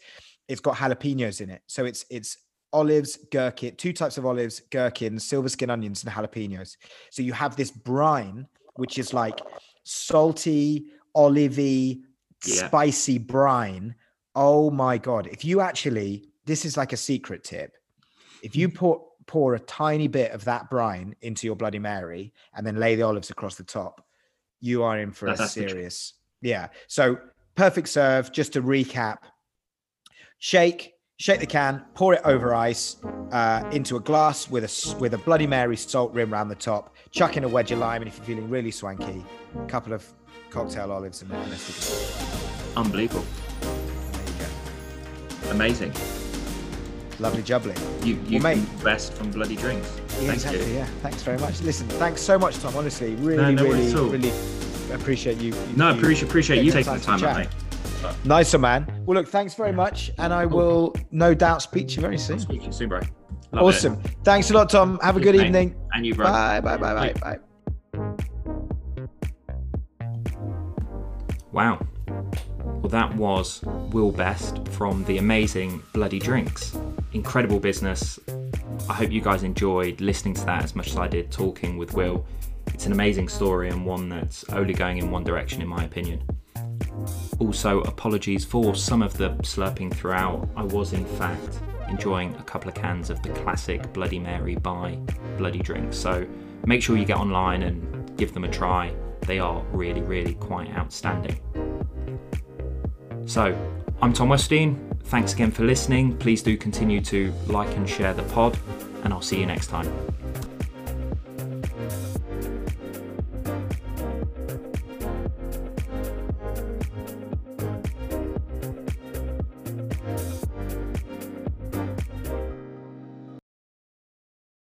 it's got jalapenos in it. So it's it's olives, gherkin, two types of olives, gherkins, silver skin onions, and jalapenos. So you have this brine, which is like salty, olivey, Yeah. spicy brine. Oh my god! If you actually, this is like a secret tip. If you pour pour a tiny bit of that brine into your Bloody Mary and then lay the olives across the top, you are in for a that's the trick. serious. Yeah. So perfect serve. Just to recap: shake, shake the can, pour it over ice uh, into a glass with a with a Bloody Mary salt rim around the top. Chuck in a wedge of lime, and if you're feeling really swanky, a couple of cocktail olives and, and a stick of. Unbelievable. There you go. Amazing. Lovely jubbly. You you mate. best from bloody drinks. Yeah, Thank exactly. you. Yeah. Thanks very much. Listen, thanks so much, Tom. Honestly, really, No, no really, worries at all. really appreciate you. No, you appreciate appreciate you taking the time out, mate. Nice, one, man. Well, look, thanks very much, and I will no doubt speak to you very soon. Speak to you soon, bro. Love it. Awesome. Thanks a lot, Tom. Have a good evening. And you, bro. Bye, bye, bye, bye, bye. Wow. Well, that was Will Best from the amazing Bloody Drinks. Incredible business. I hope you guys enjoyed listening to that as much as I did talking with Will. It's an amazing story and one that's only going in one direction, in my opinion. Also, apologies for some of the slurping throughout. I was, in fact, enjoying a couple of cans of the classic Bloody Mary by Bloody Drinks. So make sure you get online and give them a try. They are really, really quite outstanding. So, I'm Tom Westine. Thanks again for listening. Please do continue to like and share the pod, and I'll see you next time.